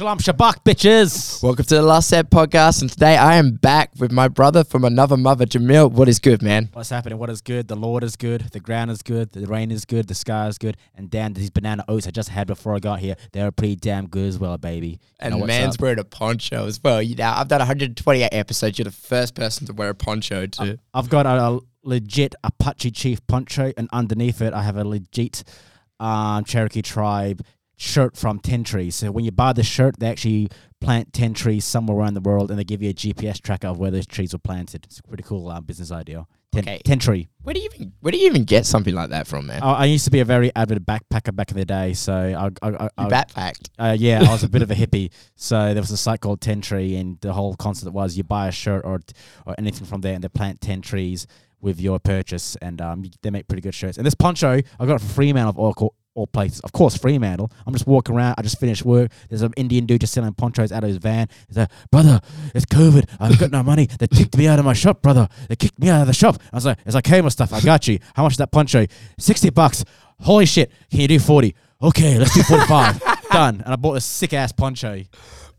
Shalom Shabak, bitches. Welcome to the Last Set podcast, and today I am back with my brother from another mother, Jamil. What is good, man? What's happening? What is good? The Lord is good. The ground is good. The rain is good. The sky is good. And Dan, these banana oats I just had before I got here, they were pretty damn good as well, baby. You And know what's man's up? wearing a poncho as well. You know, I've done 128 episodes. You're the first person to wear a poncho too. I've got a, a legit Apache Chief poncho, and underneath it, I have a legit um, Cherokee tribe shirt from 10 trees. So when you buy the shirt, they actually plant 10 trees somewhere around the world and they give you a GPS tracker of where those trees were planted. It's a pretty cool uh, business idea. 10, Okay. 10 tree. where do you even where do you even get something like that from, man? I, I used to be a very avid backpacker back in the day, so I, I, I, backpacked. uh, yeah, I was a bit of a hippie. So there was a site called Ten Tree, and the whole concept was you buy a shirt or or anything from there, and they plant ten trees with your purchase, and um, they make pretty good shirts. And this poncho, I got it for Fremantle of all, all places. Of course, Fremantle. I'm just walking around. I just finished work. There's an Indian dude just selling ponchos out of his van. He's like, brother, it's COVID. I've got no money. They kicked me out of my shop, brother. They kicked me out of the shop. I was like, it's like, hey, my stuff. I got you. How much is that poncho? 60 bucks. Holy shit. Can you do 40? Okay, let's do 45. Done. And I bought this sick ass poncho.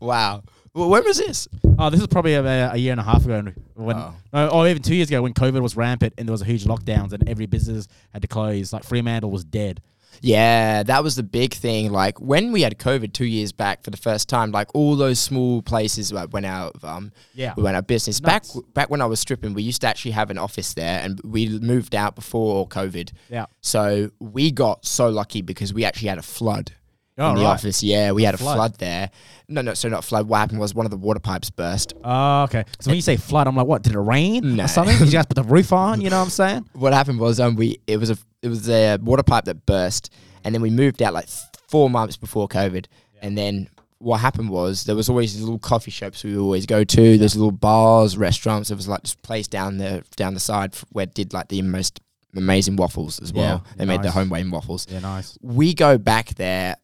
Wow. Well, when was this? Oh, this is probably about a year and a half ago when, Oh. no, or even two years ago when COVID was rampant and there was a huge lockdowns and every business had to close. Like Fremantle was dead. Yeah, that was the big thing. Like when we had COVID two years back for the first time, like all those small places like, went out of um, Yeah. we went out of business. Nuts. Back back when I was stripping, we used to actually have an office there, and we moved out before COVID. Yeah. So we got so lucky because we actually had a flood Oh, in the right. office. Yeah, we had a Flood. flood there. No, no, so not flood. What happened was one of the water pipes burst. Oh, okay. So when you say flood, I'm like, what? Did it rain No. or something? Did you guys put the roof on? You know what I'm saying? What happened was um we it was a it was a water pipe that burst, and then we moved out like four months before COVID, and then. What happened was there was always these little coffee shops we would always go to. There's little bars, restaurants. There was like this place down the down the side where did like the most amazing waffles as well. Yeah, they made the nice. made waffles. Yeah, nice. we go back there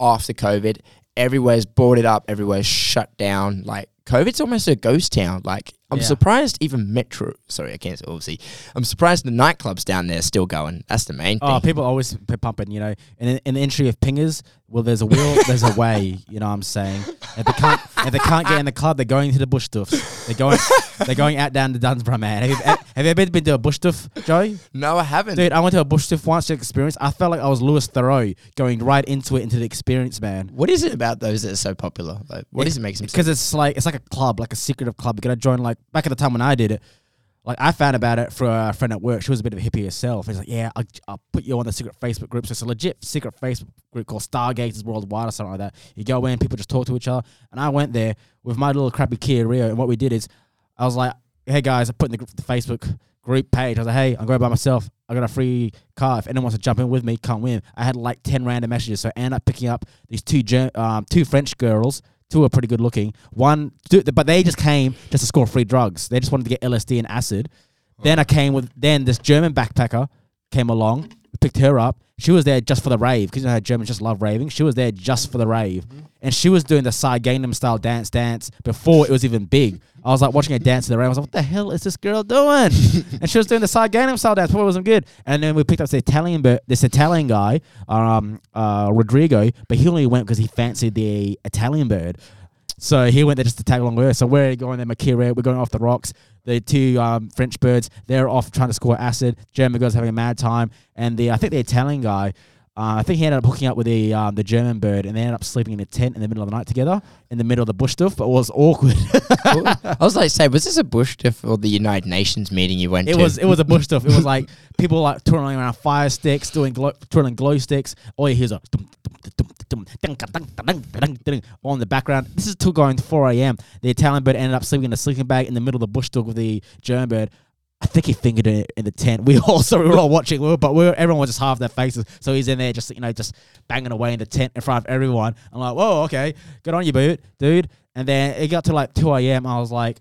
after COVID. Everywhere's boarded up. Everywhere's shut down. Like COVID's almost a ghost town. Like I'm Yeah. surprised even Metro. Sorry, I can't obviously. I'm surprised the nightclubs down there are still going. That's the main oh, thing. Oh, people always pumping, you know. In, in the entry of pingers, well, there's a will, there's a way. You know what I'm saying? If they can't, if they can't get in the club, they're going to the bush stuffs. They're going, they're going out down to Dunsborough, man. Have you, have you ever been to a bush stuff, Joe? no, I haven't. Dude, I went to a bush stuff once to experience. I felt like I was Louis Theroux going right into it, into the experience, man. What is it about those that are so popular? Like, what does it make them? Because it's like it's like a club, like a secretive club. You gotta join. Like back at the time when I did it, like I found about it for a friend at work. She was a bit of a hippie herself. He's like, "Yeah, I'll, I'll put you on the secret Facebook group." So it's a legit secret Facebook group called Stargazers Worldwide or something like that. You go in, people just talk to each other. And I went there with my little crappy Kia Rio, and what we did is, I was like, "Hey guys, I put in the, the Facebook group page. I was like, hey, I'm going by myself. I got a free car. If anyone wants to jump in with me, come win. I had like ten random messages, so I ended up picking up these two um, two French girls. Two are pretty good looking. One, but they just came just to score free drugs. They just wanted to get LSD and acid. Then I came with then this German backpacker came along, picked her up. She was there just for the rave because you know how Germans just love raving. She was there just for the rave, and she was doing the Psy Gangnam style dance dance before it was even big. I was like watching her dance in the rave. I was like, "What the hell is this girl doing?" and she was doing the Psy Gangnam style dance before it wasn't good. And then we picked up this Italian, but this Italian guy, um, uh, Rodrigo, but he only went because he fancied the Italian bird. So he went there just to tag along with her. So we're going there, Makira, we're going off the rocks. The two um, French birds, they're off trying to score acid. German girl's having a mad time. And the I think the Italian guy, uh, I think he ended up hooking up with the um, the German bird and they ended up sleeping in a tent in the middle of the night together in the middle of the bush stuff, but it was awkward. I was like, say, was this a bush stuff or the United Nations meeting you went It to? was it was a bush stuff. It was like people like twirling around fire sticks, doing glow, twirling glow sticks. All you hear is a dum, all in the background. This is till going to 4 a.m. The Italian bird ended up sleeping in a sleeping bag in the middle of the bush dog with the German bird. I think he fingered it in the tent. We also we were all watching, we were, but we were, everyone was just half their faces. So he's in there, just you know, just banging away in the tent in front of everyone. I'm like, whoa, okay, good on you, boot, dude. And then it got to like 2 a.m. I was like,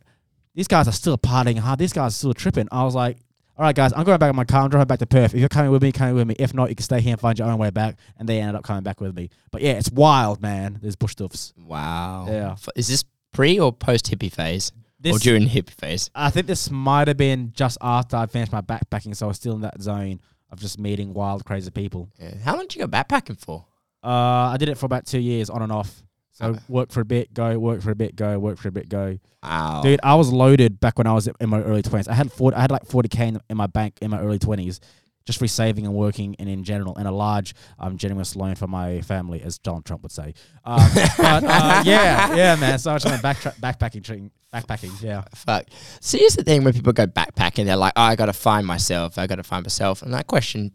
these guys are still partying hard. These guys are still tripping. I was like, all right, guys, I'm going back in my car. I'm driving back to Perth. If you're coming with me, come with me. If not, you can stay here and find your own way back. And they ended up coming back with me. But yeah, it's wild, man. There's bush stuffs. wow. Yeah. F- Is this pre or post hippie phase? or during hippie phase? I think this might have been just after I finished my backpacking, so I was still in that zone of just meeting wild, crazy people. Yeah. How long did you go backpacking for? Uh, I did it for about two years on and off. So work for a bit, go, work for a bit, go, work for a bit, go. Wow. Dude, I was loaded back when I was in my early twenties. I had 40, I had like forty k in, in my bank in my early twenties, just for saving and working and in general, and a large um generous loan for my family, as Donald Trump would say. Um, but uh, yeah, yeah, man. So I just went back backpacking, backpacking. Yeah. Fuck. See, here's the thing when people go backpacking, they're like, oh, I got to find myself. I got to find myself. And that question,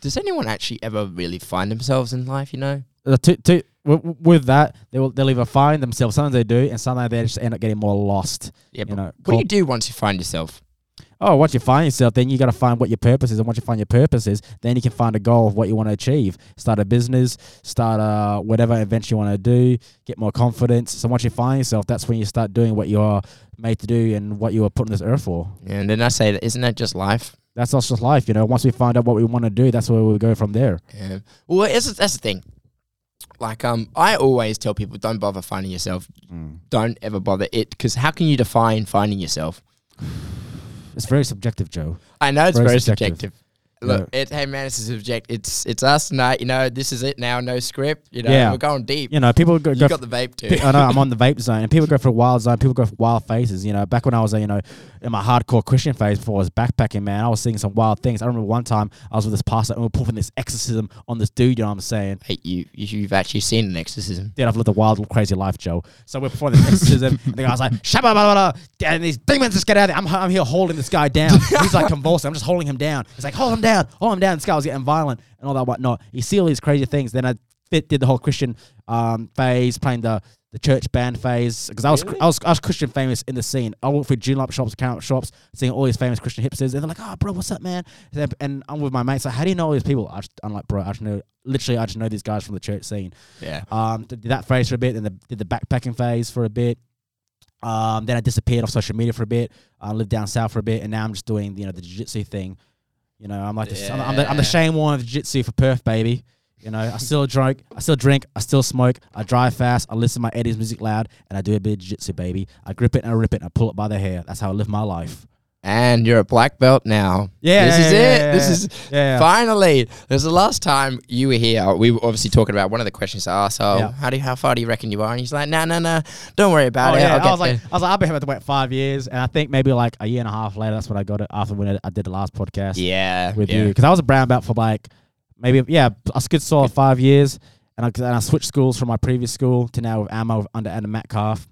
does anyone actually ever really find themselves in life, you know? To, to, with that, they will they'll either find themselves. Sometimes they do, and sometimes they just end up getting more lost. Yeah, You but know, what do you do once you find yourself? Oh, once you find yourself, then you got to find what your purpose is, and once you find your purpose is, then you can find a goal of what you want to achieve. Start a business, start uh whatever events you want to do, get more confidence. So once you find yourself, that's when you start doing what you're made to do and what you were put on this earth for. And then I say, that isn't that just life? That's also just life, you know. Once we find out what we want to do, that's where we go from there. Yeah. Well, it's, that's the thing. Like, um, I always tell people, don't bother finding yourself. Don't ever bother it, because how can you define finding yourself? It's very subjective, Joe. I know it's Very very, subjective. subjective. Look, it, hey man, it's a subject. It's it's us tonight. You know, this is it now. No script. You know, Yeah. we're going deep. You know, people go, you go got the vape too. Pe- I know I'm on the vape zone, and people go for wild zone. People go for wild faces. You know, back when I was, uh, you know, in my hardcore Christian phase before I was backpacking, man, I was seeing some wild things. I remember one time I was with this pastor, and we were performing this exorcism on this dude. You know what I'm saying? hey, you, you you've actually seen an exorcism. Dude, I've lived a wild, crazy life, Joe. So we're performing this exorcism, and the guy's like, "Shabba blah, blah, blah," and these demons just get out of there. I'm, I'm here holding this guy down. He's like convulsing. I'm just holding him down. He's like, hold him down, Oh, I'm down. This guy was getting violent and all that whatnot. You see all these crazy things. Then I fit, did the whole Christian um, phase, playing the the church band phase because I was Really? I was I was Christian famous in the scene. I went through June shops, account shops, seeing all these famous Christian hipsters, and they're like, "Oh, bro, what's up, man?" And, and I'm with my mates. Like, how do you know all these people? I just, I'm like, bro, I just know. Literally, I just know these guys from the church scene. Yeah. Um, did that phase for a bit, then the, did the backpacking phase for a bit. Um, then I disappeared off social media for a bit. I lived down south for a bit, and now I'm just doing you know the jiu-jitsu thing. You know, I'm like the, I'm, I'm the, I'm the Shane Warne of jiu-jitsu for Perth, baby. You know, I still drink, I still drink, I still smoke, I drive fast, I listen to my Eddie's music loud, and I do a bit of jiu-jitsu, baby. I grip it and I rip it and I pull it by the hair. That's how I live my life. And you're a black belt now. Yeah, This yeah, is yeah, it. yeah, this is Yeah. finally. This is the last time you were here. We were obviously talking about one of the questions I asked. Oh, how do you, how far do you reckon you are? And he's like, no, no, no, don't worry about Oh it. I was like, there." I was like, I've been here to wait five years, and I think maybe like a year and a half later, that's when I got it after when I I did the last podcast. yeah, with you because I was a brown belt for like maybe yeah a good solid five years, and I, and I switched schools from my previous school to now with Ammo under Adam Metcalf.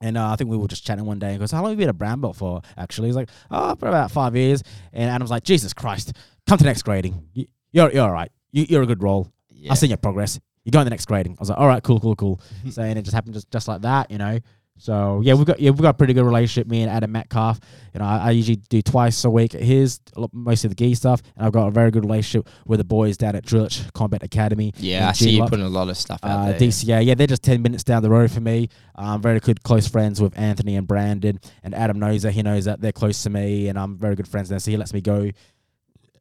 And uh, I think we were just chatting one day. He goes, "How long have you been a brown belt for?" Actually, he's like, "Oh, for about five years." And Adam's like, "Jesus Christ, come to next grading. You, you're you're all right. You, you're a good role. yeah. I've seen your progress. You're going to the next grading." I was like, "All right, cool, cool, cool." so and it just happened just, just like that, you know. So yeah, we've got yeah we've got a pretty good relationship. Me and Adam Metcalf. You know, I, I usually do twice a week at his, a lot- most of the gi stuff, and I've got a very good relationship with the boys down at Drillich Combat Academy. yeah, I see you putting a lot of stuff out Uh, there. DCA, yeah, they're just ten minutes down the road for me. I'm very good, close friends with Anthony and Brandon, and Adam knows that he knows that they're close to me, and I'm very good friends there. So he lets me go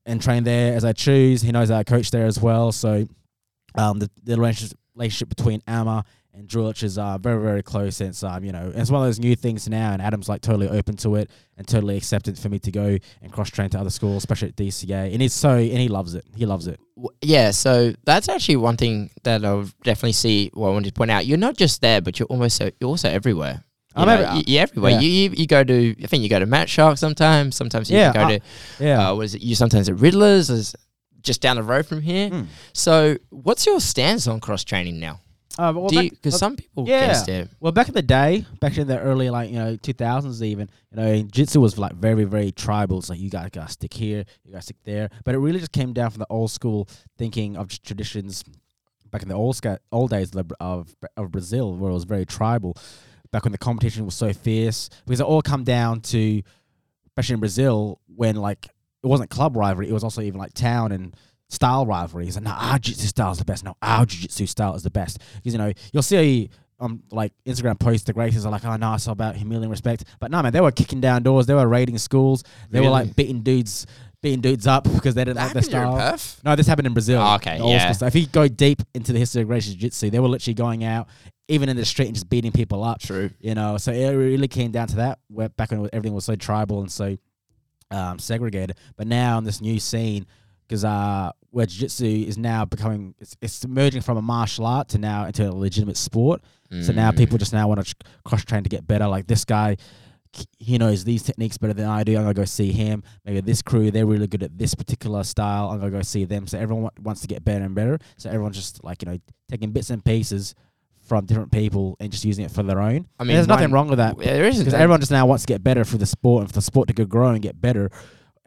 and train there as I choose. He knows that I coach there as well. So um, the, the relationship, relationship between Amma and Drulich is uh, very, very close. Since um, you know, it's one of those new things now, and Adam's like totally open to it and totally accepted for me to go and cross train to other schools, especially at DCA. And he's so and he loves it. He loves it. Yeah, so that's actually one thing that I'll definitely see. Well, I wanted to point out, you're not just there, but you're almost so, you're also everywhere. You I'm know, every- you- you're everywhere. yeah. You, you you go to I think you go to Matt Shark sometimes. Sometimes you Yeah, go uh, to Yeah. uh, what is it? You sometimes at Riddlers, is just down the road from here. Mm. So, what's your stance on cross training now? Uh, well, Do back- you because some people yeah. it. Well, back in the day, back in the early like you know two thousands even, you know, jitsu was like very very tribal. It's like you gotta, gotta stick here, you gotta stick there. But it really just came down from the old school thinking of traditions. Back in the old sca- old days of of of Brazil, where it was very tribal. Back when the competition was so fierce, because it all come down to, especially in Brazil, when like it wasn't club rivalry, it was also even like town and style rivalries. And no, our jiu-jitsu style is the best. No, our jiu-jitsu style is the best. Because you know you'll see um like Instagram posts the greatest are like oh no it's all about humility and respect. But no man, they were kicking down doors. They were raiding schools. They were like beating dudes, beating dudes up because they didn't That like their happened in style. No, this happened in Brazil. Oh, okay, The yeah. If you go deep into the history of Gracie Jiu-Jitsu, they were literally going out, even in the street, and just beating people up. True. You know, so it really came down to that. Where back when everything was so tribal and so um, segregated, but now in this new scene, because uh, where jiu-jitsu is now becoming it's, it's emerging from a martial art to now into a legitimate sport. So now Mm. people just now want to cross train to get better. Like this guy, he knows these techniques better than I do. I'm gonna go see him. Maybe this crew, they're really good at this particular style. I'm gonna go see them. So everyone wa- wants to get better and better. So everyone's just like you know taking bits and pieces from different people and just using it for their own. I And mean, there's nothing wrong with that Yeah, there isn't. because everyone just now wants to get better for the sport and for the sport to go grow and get better.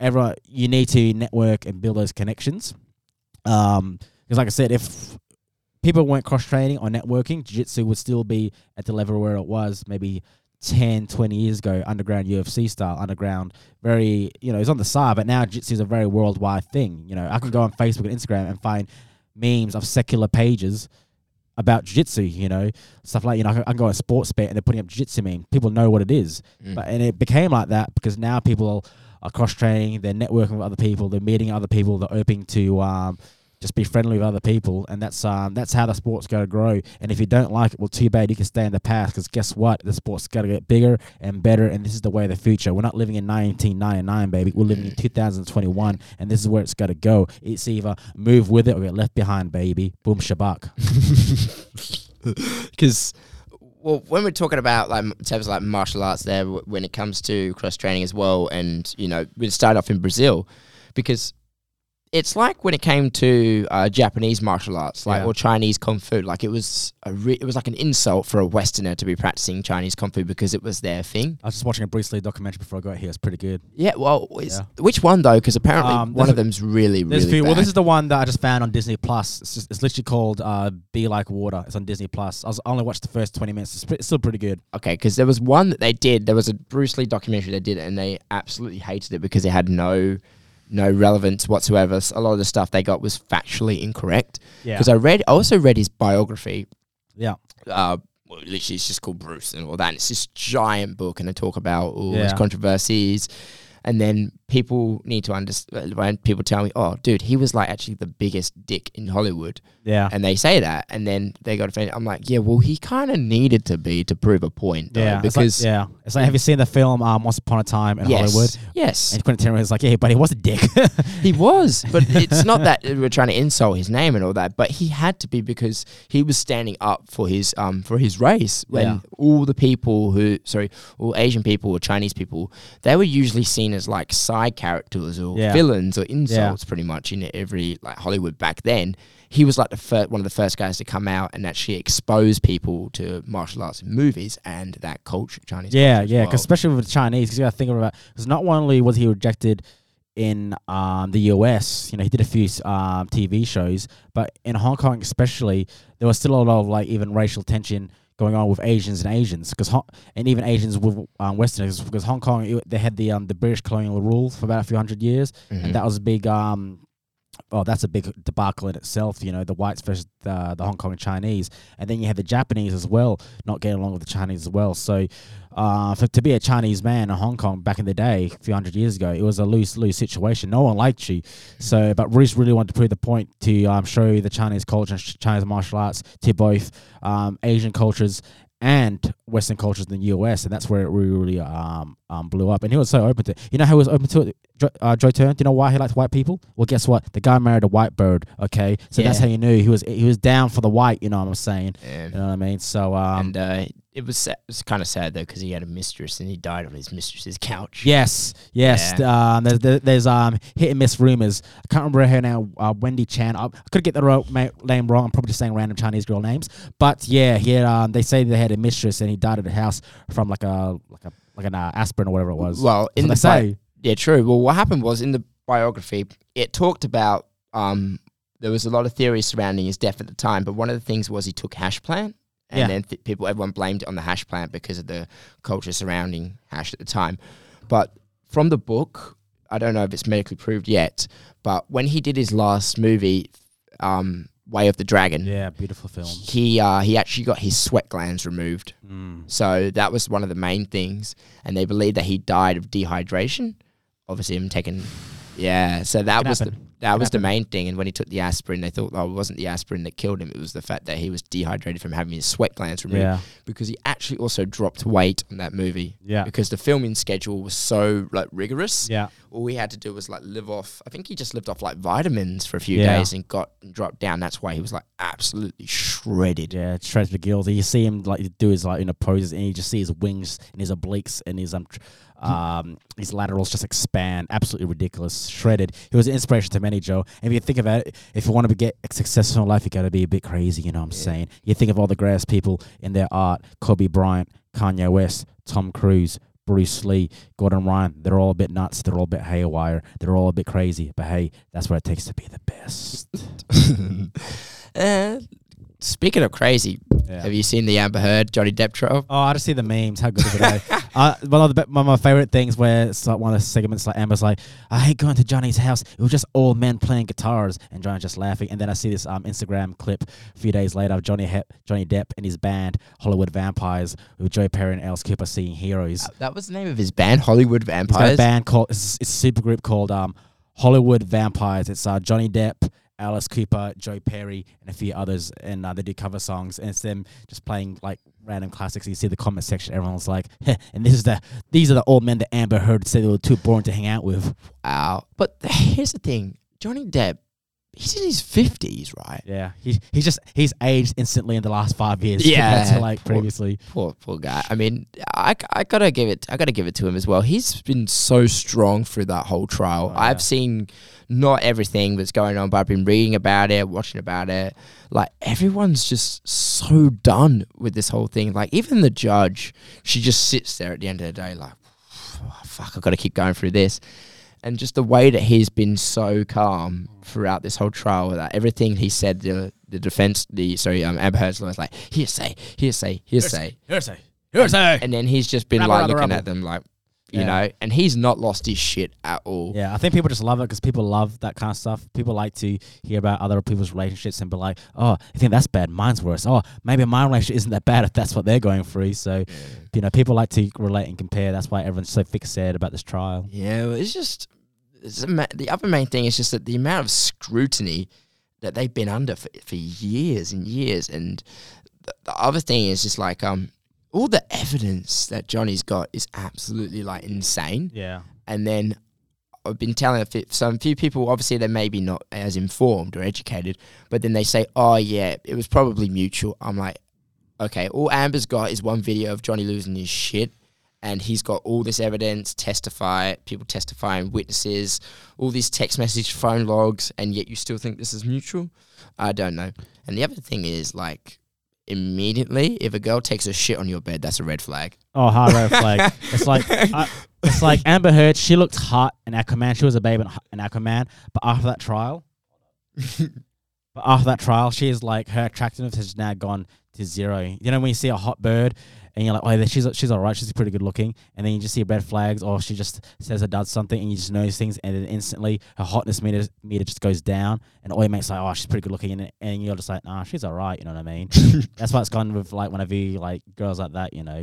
Everyone, you need to network and build those connections. Um, because like I said, if people weren't cross training or networking, jiu-jitsu would still be at the level where it was maybe 10, 20 years ago, underground UFC style, underground, very, you know, it's on the side, but now jiu-jitsu is a very worldwide thing. You know, I can go on Facebook and Instagram and find memes of secular pages about jiu-jitsu, you know, stuff like, you know, I can, I can go on sports bet and they're putting up jiu-jitsu meme. People know what it is. Mm. But and it became like that because now people are cross training, they're networking with other people, they're meeting other people, they're open to um, just be friendly with other people, and that's um, that's how the sport's going to grow. And if you don't like it, well, too bad. You can stay in the past because guess what? The sport's got to get bigger and better, and this is the way of the future. We're not living in 1999, baby. We're living in 2021, and this is where it's got to go. It's either move with it or get left behind, baby. Boom shabak. because well, when we're talking about like in terms of like martial arts, there when it comes to cross training as well, and you know we started off in Brazil because it's like when it came to uh, Japanese martial arts, like Yeah. or Chinese kung fu, like it was a re- it was like an insult for a Westerner to be practicing Chinese kung fu because it was their thing. I was just watching a Bruce Lee documentary before I got here. It's pretty good. Yeah, well, Yeah. which one though? Because apparently Um, one of them's really really few. Well, this is the one that I just found on Disney Plus. It's, just, it's literally called uh, "Be Like Water." It's on Disney Plus. I, was, I only watched the first twenty minutes. It's, pre- it's still pretty good. Okay, because there was one that they did. There was a Bruce Lee documentary they did, and they absolutely hated it because it had no, no relevance whatsoever. A lot of the stuff they got was factually incorrect. Yeah, Because I read, I also read his biography. yeah, Uh, well, literally, it's just called Bruce and all that. And it's this giant book, and they talk about all his controversies. And then people need to understand. When people tell me, "Oh, dude, he was like actually the biggest dick in Hollywood," yeah, and they say that, and then they got offended. I'm like, yeah, well, he kind of needed to be to prove a point, though, yeah. It's like- because yeah, it's like have you seen the film um, Once Upon a Time in yes, Hollywood? yes, And Quentin Tarantino was like, "Yeah, but he was a dick." he was, but it's not that we're trying to insult his name and all that, but he had to be because he was standing up for his um for his race when Yeah. all the people who sorry, all Asian people or Chinese people, they were usually seen as like side characters or Yeah. villains or insults pretty much in every like Hollywood back then. He was like the first one of the first guys to come out and actually expose people to martial arts movies and that culture, Chinese yeah, culture yeah. well. Because especially with the Chinese, because you got to think about because not only was he rejected in um, the US, you know, he did a few um, TV shows, but in Hong Kong especially, there was still a lot of like even racial tension going on with Asians and Asians, because and even Asians with um, Westerners, because Hong Kong it, they had the um, the British colonial rule for about a few hundred years, Mhm. and that was a big um. Oh, that's a big debacle in itself. You know, the whites versus the the Hong Kong Chinese, and then you have the Japanese as well, not getting along with the Chinese as well. So, uh, for to be a Chinese man in Hong Kong back in the day, a few hundred years ago, it was a lose lose situation. No one liked you. So, but Bruce really wanted to prove the point to um, show the Chinese culture and Chinese martial arts to both um, Asian cultures and Western cultures in the US, and that's where it really, really um, um, blew up. And he was so open to it. You know how he was open to it, Jo- uh, Joe Turn? Do you know why he liked white people? Well, guess what? The guy married a white bird. Okay, so that's how you knew he was he was down for the white. You know what I'm saying? And- You know what I mean? So um, and uh, it was it was kind of sad though because he had a mistress and he died on his mistress's couch. Yes, yes. Yeah. Um, there's, there's um hit and miss rumors. I can't remember her now. Uh, Wendy Chan. I could get the ro- ma- name wrong. I'm probably just saying random Chinese girl names. But yeah, he had, um, they say they had a mistress and he died at a house from like a like a like an uh, aspirin or whatever it was. Well, in the say. yeah, true. Well, what happened was in the biography, it talked about um there was a lot of theories surrounding his death at the time, but one of the things was he took hash plant. And Yeah. then th- people, everyone blamed it on the hash plant because of the culture surrounding hash at the time. But from the book, I don't know if it's medically proved yet, but when he did his last movie, um, Way of the Dragon, Yeah, beautiful film. he uh, he actually got his sweat glands removed. Mm. So that was one of the main things, and they believe that he died of dehydration. Obviously, him taking, yeah. So that was the. That was the main thing. And when he took the aspirin, they thought, oh, it wasn't the aspirin that killed him. It was the fact that he was dehydrated from having his sweat glands removed. Yeah, Because he actually also dropped weight on that movie. yeah, Because the filming schedule was so like rigorous. yeah. All he had to do was like live off. I think he just lived off like vitamins for a few Yeah. days and got and dropped down. That's why he was like absolutely shredded. Yeah, shreds the gills. You see him like do his like you know poses, and you just see his wings and his obliques and his um, tr- um, his laterals just expand. Absolutely ridiculous, shredded. He was an inspiration to many, Joe. And if you think about it, if you want to get successful in life, you got to be a bit crazy. You know what I'm Yeah. saying? You think of all the greatest people in their art: Kobe Bryant, Kanye West, Tom Cruise. Bruce Lee, Gordon Ryan, they're all a bit nuts. They're all a bit haywire. They're all a bit crazy. But hey, that's what it takes to be the best. uh, speaking of crazy, Yeah. have you seen the Amber Heard Johnny Depp trial? Oh, I just see the memes. How good is it? uh, one of the one of my favorite things where it's like one of the segments like Amber's like, I hate going to Johnny's house. It was just all men playing guitars, and Johnny just laughing. And then I see this um Instagram clip a few days later of Johnny Hep, Johnny Depp and his band Hollywood Vampires with Joe Perry and Alice Cooper singing Heroes. Uh, That was the name of his band, Hollywood He's got a band called it's, it's a super group called um Hollywood Vampires. It's uh Johnny Depp. Alice Cooper, Joe Perry, and a few others, and uh, they do cover songs, and it's them just playing like random classics. You see the comment section, everyone's like, "Heh," and this is the these are the old men that Amber Heard said they were too boring to hang out with. Wow. But here's the thing Johnny Depp, he's in his 50s, right? Yeah, he he's just he's aged instantly in the last five years. Yeah. to like Poor- previously. Poor, poor guy. I mean, I, I gotta give it. I gotta give it to him as well. He's been so strong through that whole trial. Oh. I've seen not everything that's going on, but I've been reading about it, watching about it. Like everyone's just so done with this whole thing. Like even the judge, she just sits there at the end of the day, like, "Oh, fuck, I've got to keep going through this. And just the way that he's been so calm throughout this whole trial, that everything he said, the the defense, the sorry, um, Amber Heard's lawyer's like hearsay, hearsay, hearsay, Hearsay, hearsay. and then he's just been Rabble, like rabble, looking rabble. at them like, you Yeah. know, and he's not lost his shit at all. Yeah, I think people just love it because people love that kind of stuff. People like to hear about other people's relationships and be like, "Oh, I think that's bad. Mine's worse. Oh, maybe my relationship isn't that bad if that's what they're going through." So, you know, people like to relate and compare. That's why everyone's so fixated about this trial. Yeah, well, it's just it's a ma- the other main thing is just that the amount of scrutiny that they've been under for, for years and years, and the, the other thing is just like um all the evidence that Johnny's got is absolutely like insane, Yeah, and then. I've been telling some few people, obviously they're maybe not as informed or educated, but then they say, "Oh yeah, it was probably mutual." I'm like, okay, all Amber's got is one video of Johnny losing his shit, and he's got all this evidence, testify, people testifying, witnesses, all these text message, phone logs, and yet you still think this is mutual? I don't know. And the other thing is, like, immediately, if a girl takes a shit on your bed, that's a red flag. Oh, hard red flag. It's like I, it's like Amber Heard. She looked hot in Aquaman. She was a babe in, in Aquaman, but after that trial, but after that trial, she is like her attractiveness has now gone to zero. You know when you see a hot bird and you're like, oh, she's she's alright. She's pretty good looking, and then you just see red flags, or she just says or does something, and you just notice things, and then instantly her hotness meter meter just goes down, and all your mates like, oh, she's pretty good looking, and, and you're just like, nah, she's alright. You know what I mean? That's why it's gone with like whenever you like girls like that, you know.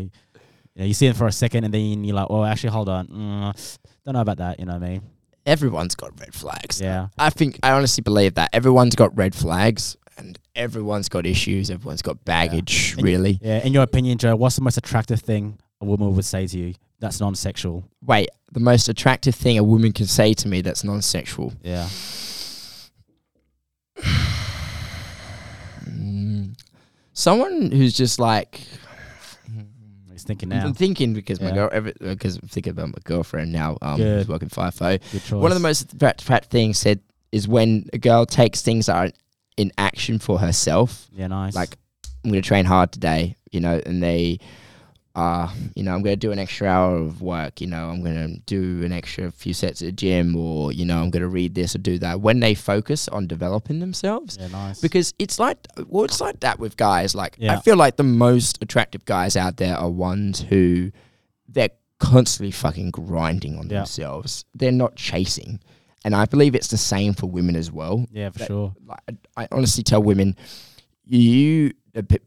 You know, you see them for a second, and then you're like, "Oh, actually, hold on, mm, don't know about that." You know what I mean? Everyone's got red flags. Yeah, I think, I honestly believe that. Everyone's got red flags, and everyone's got issues, everyone's got baggage, And- really. yeah. In your opinion, Joe, what's the most attractive thing a woman would say to you that's non-sexual? Wait, the most attractive thing a woman can say to me that's non sexual. Yeah, Mm. Someone who's just like he's thinking now. I'm thinking because my Yeah. girl every, because I'm thinking about my girlfriend now. Um, Good. who's working FIFO. Good choice. One of the most attract- attractive things said is when a girl takes things that are in action for herself. yeah, nice. Like I'm going to train hard today, you know, and they. Uh, you know, I'm gonna do an extra hour of work. You know, I'm gonna do an extra few sets at the gym, or you know, I'm gonna read this or do that. When they focus on developing themselves, yeah, nice. because it's like well it's like that with guys like i feel like the most attractive guys out there are ones who they're constantly fucking grinding on Yeah. themselves they're not chasing and i believe it's the same for women as well yeah, for that- sure. like i honestly tell women you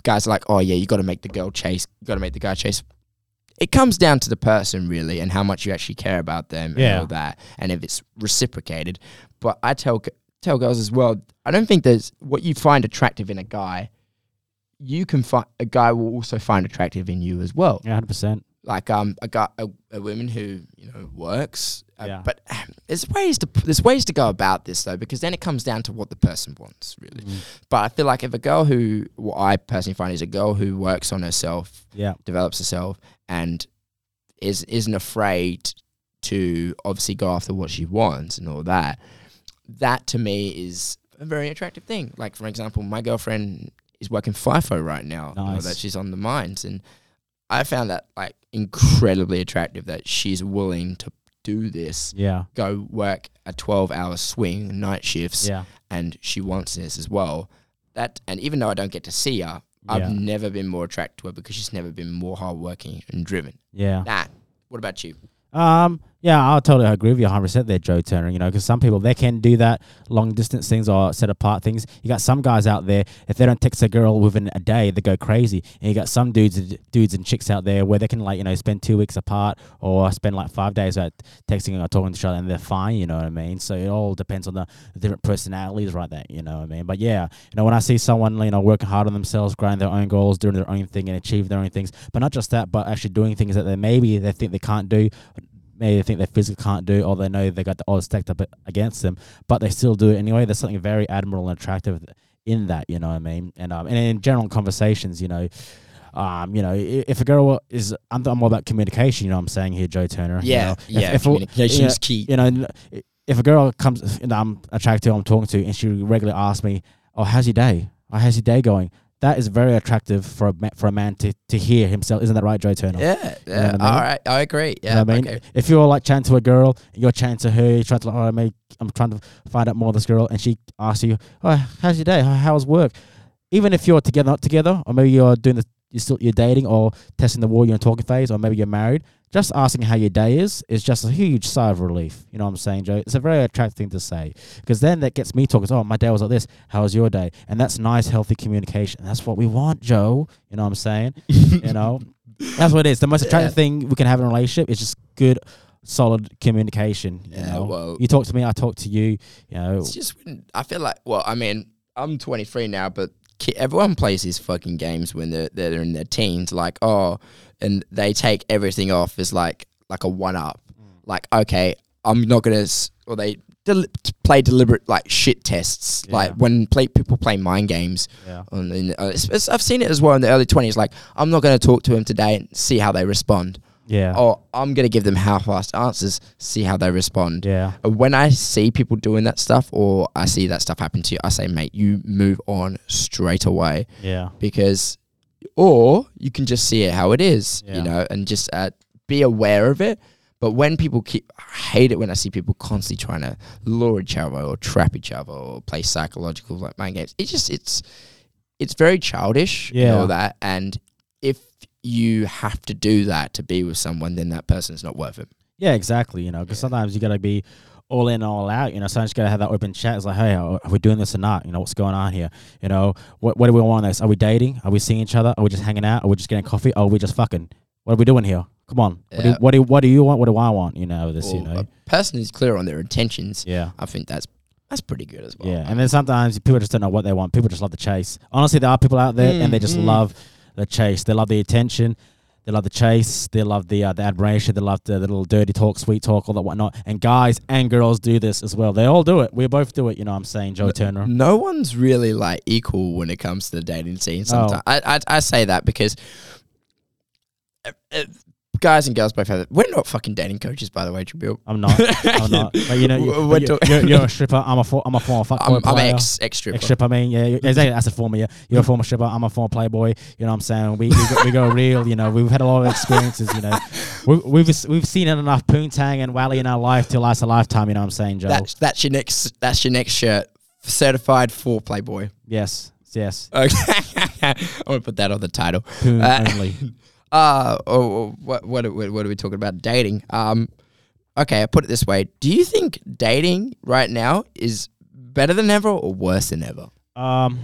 guys are like oh yeah you got to make the girl chase you got to make the guy chase it comes down to the person really and how much you actually care about them yeah. and all that, and if it's reciprocated. But I tell tell girls as well. I don't think there's what you find attractive in a guy. You can find a guy will also find attractive in you as well. Yeah, hundred percent. Like um a guy a, a woman who you know works. Uh, Yeah. But there's ways to there's ways to go about this though because then it comes down to what the person wants really. But I feel like if a girl who what I personally find is a girl who works on herself Yeah, develops herself and is isn't afraid to obviously go after what she wants and all that. That to me is a very attractive thing. Like for example, my girlfriend is working FIFO right now. You know, that she's on the mines and I found that like incredibly attractive that she's willing to do this, yeah, go work a twelve hour swing, night shifts, yeah, and she wants this as well. That and even though I don't get to see her, I've never been more attracted to her because she's never been more hardworking and driven. yeah. That. What about you? Um, yeah, I'll totally agree with you 100% there, Joe Turner. You know, because some people, they can do that long distance things or set apart things. You got some guys out there, if they don't text a girl within a day, they go crazy. And you got some dudes dudes and chicks out there where they can, like, you know, spend two weeks apart or spend like five days out texting or talking to each other and they're fine, you know what I mean? So it all depends on the, different personalities right there, you know what I mean? But yeah, you know, when I see someone, you know, working hard on themselves, growing their own goals, doing their own thing and achieving their own things, but not just that, but actually doing things that they maybe they think they can't do, maybe they think they physically can't do, or they know they got the odds stacked up against them, but they still do it anyway. There's something very admirable and attractive in that, you know what I mean? And um, and in general conversations, you know, um, you know, if a girl is, I'm, I'm all about communication. You know, what I'm saying here, Joe Turner. you Yeah, know? Yeah. if a- communication is key. you know, if a girl comes, and I'm attracted to, I'm talking to, and she regularly asks me, "Oh, how's your day? Oh, how's your day going?" That is very attractive for a for a man to, to hear himself. Isn't that right, Joe Turner? Yeah, yeah. what I mean? All right, I agree. You Yeah, know I mean? okay. If you're like chatting to a girl, you're chatting to her, you're trying to like, oh, I'm trying to find out more of this girl, and she asks you, oh, how's your day? How's work? Even if you're together, not together, or maybe you're doing the, you're still you're dating or testing the water, you're in talking phase, or maybe you're married. Just asking how your day is is just a huge sigh of relief. You know what I'm saying, Joe? It's a very attractive thing to say because then that gets me talking. Oh, my day was like this. How was your day? And that's nice, healthy communication. That's what we want, Joe. You know what I'm saying? you know, that's what it is. The most attractive Yeah. thing we can have in a relationship is just good, solid communication. You Yeah, know, well- you talk to me, I talk to you. You know, It's just when I feel like. Well, I mean, I'm 23 now, but everyone plays these fucking games when they're they're in their teens. Like, oh, and they take everything off as like like a one up. Mm. Like, okay, I'm not gonna. s- Or they del- play deliberate like shit tests. Like when play people play mind games. yeah, On, in, uh, it's- it's- I've seen it as well in the early 20s. Like, I'm not gonna talk to him today and see how they respond. Yeah, Or I'm gonna give them half-assed answers, see how they respond. yeah, Uh, when I see people doing that stuff or I see that stuff happen to you, I say, mate, you move on straight away yeah, because, or you can just see it how it is, Yeah. you know, and just uh, be aware of it. But when people keep, I hate it when I see people constantly trying to lure each other or trap each other or play psychological like mind games. It's just, it's, it's very childish, Yeah. all that. And if you have to do that to be with someone, then that person's not worth it. yeah. Exactly. You know, because Yeah. sometimes you gotta be all in, all out. You know, sometimes you gotta have that open chat. It's like, hey, are we doing this or not? You know, what's going on here? You know, what what do we want? This? Are we dating? Are we seeing each other? Are we just hanging out? Are we just getting coffee? Or are we just fucking? What are we doing here? Come on. What, do, what do what do you want? What do I want? You know, this. You know. a person who's clear on their intentions, Yeah. I think that's that's pretty good as well. Yeah, and then sometimes people just don't know what they want. People just love the chase. Honestly, there are people out there, and they just Mm, mm. love the chase. They love the attention. They love the chase. They love the uh, the admiration. They love the, the little dirty talk, sweet talk, all that whatnot. And guys and girls do this as well. They all do it. We both do it. You know, what I'm saying Joe Turner. no one's really like equal when it comes to the dating scene. Sometimes I, I I say that because guys and girls both have it. We're not fucking dating coaches, by the way, Tribuel. I'm not. I'm not. But you know, you, We're but you, talk- you're, you're a stripper. I'm a for, I'm a former fuckboy I'm, I'm ex ex stripper. Ex stripper, I mean, yeah, exactly. That's a former. Yeah, you're a former stripper. I'm a former playboy. You know what I'm saying? We we go, we go real. You know, we've had a lot of experiences. You know, we, we've we've seen enough poontang and wally in our life to last a lifetime. You know what I'm saying, Joe? That's that's your next that's your next shirt. Certified for Playboy. yes, yes. Okay, I want to put that on the title. Poon Uh, only. Uh oh, oh, what what are, what are we talking about? Dating. Um, okay, I put it this way: Do you think dating right now is better than ever or worse than ever? Um,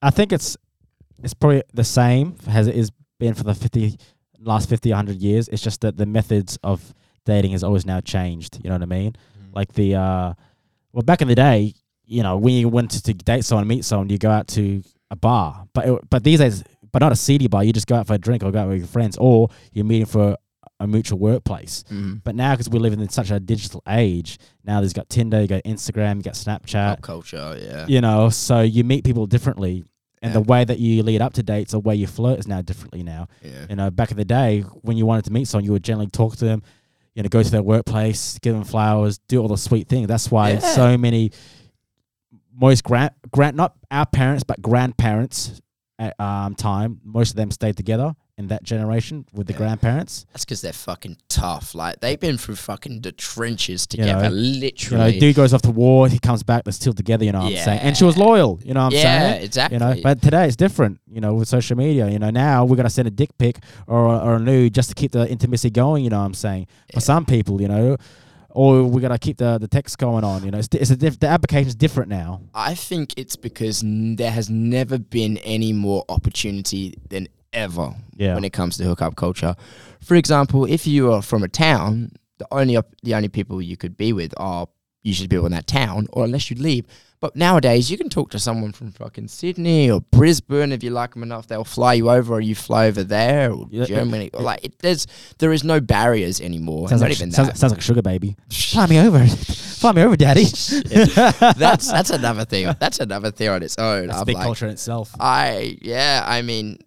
I think it's it's probably the same as it is been for the 50 last 50, 100 years. It's just that the methods of dating has always now changed. You know what I mean? Like the uh, well, back in the day, you know, when you went to, to date someone, meet someone, you go out to a bar. But it, but these days, but not a seedy bar. You just go out for a drink or go out with your friends, or you're meeting for a mutual workplace. Mm. But now, because we're living in such a digital age, now there's got Tinder, you got Instagram, you got Snapchat. Pop culture, yeah. You know, so you meet people differently, and Yeah. the way that you lead up to dates or where you flirt is now differently now. Yeah. You know, back in the day, when you wanted to meet someone, you would generally talk to them, you know, go to their workplace, give them flowers, do all the sweet things. That's why Yeah. so many, most grand, grand, not our parents, but grandparents at um, time, most of them stayed together in that generation with the Yeah. grandparents. That's because they're fucking tough. Like they've been through fucking the trenches You know, together, You know, literally. dude goes off to war, he comes back, they're still together, you know what I'm saying? And she was loyal, you know what I'm yeah, saying? exactly. You know, but today it's different. You know, with social media. You know, now we're gonna send a dick pic or or a nude just to keep the intimacy going. You know, what I'm saying Yeah. for some people, you know, or we gotta keep the the text going on. You know, it's, it's a diff- the application's different now. I think it's because n- there has never been any more opportunity than ever Yeah. when it comes to hookup culture. For example, if you are from a town, the only op- the only people you could be with are usually people in that town, or unless you leave. But nowadays, you can talk to someone from fucking Sydney or Brisbane if you like them enough. They'll fly you over, or you fly over there, or Yeah, Germany. Or like, it, there's there is no barriers anymore. Sounds Not like even sounds, that. sounds like sugar baby. Fly me over, fly me over, daddy. that's that's another thing. That's another thing on its own. That's big like, culture in itself. I yeah, I mean,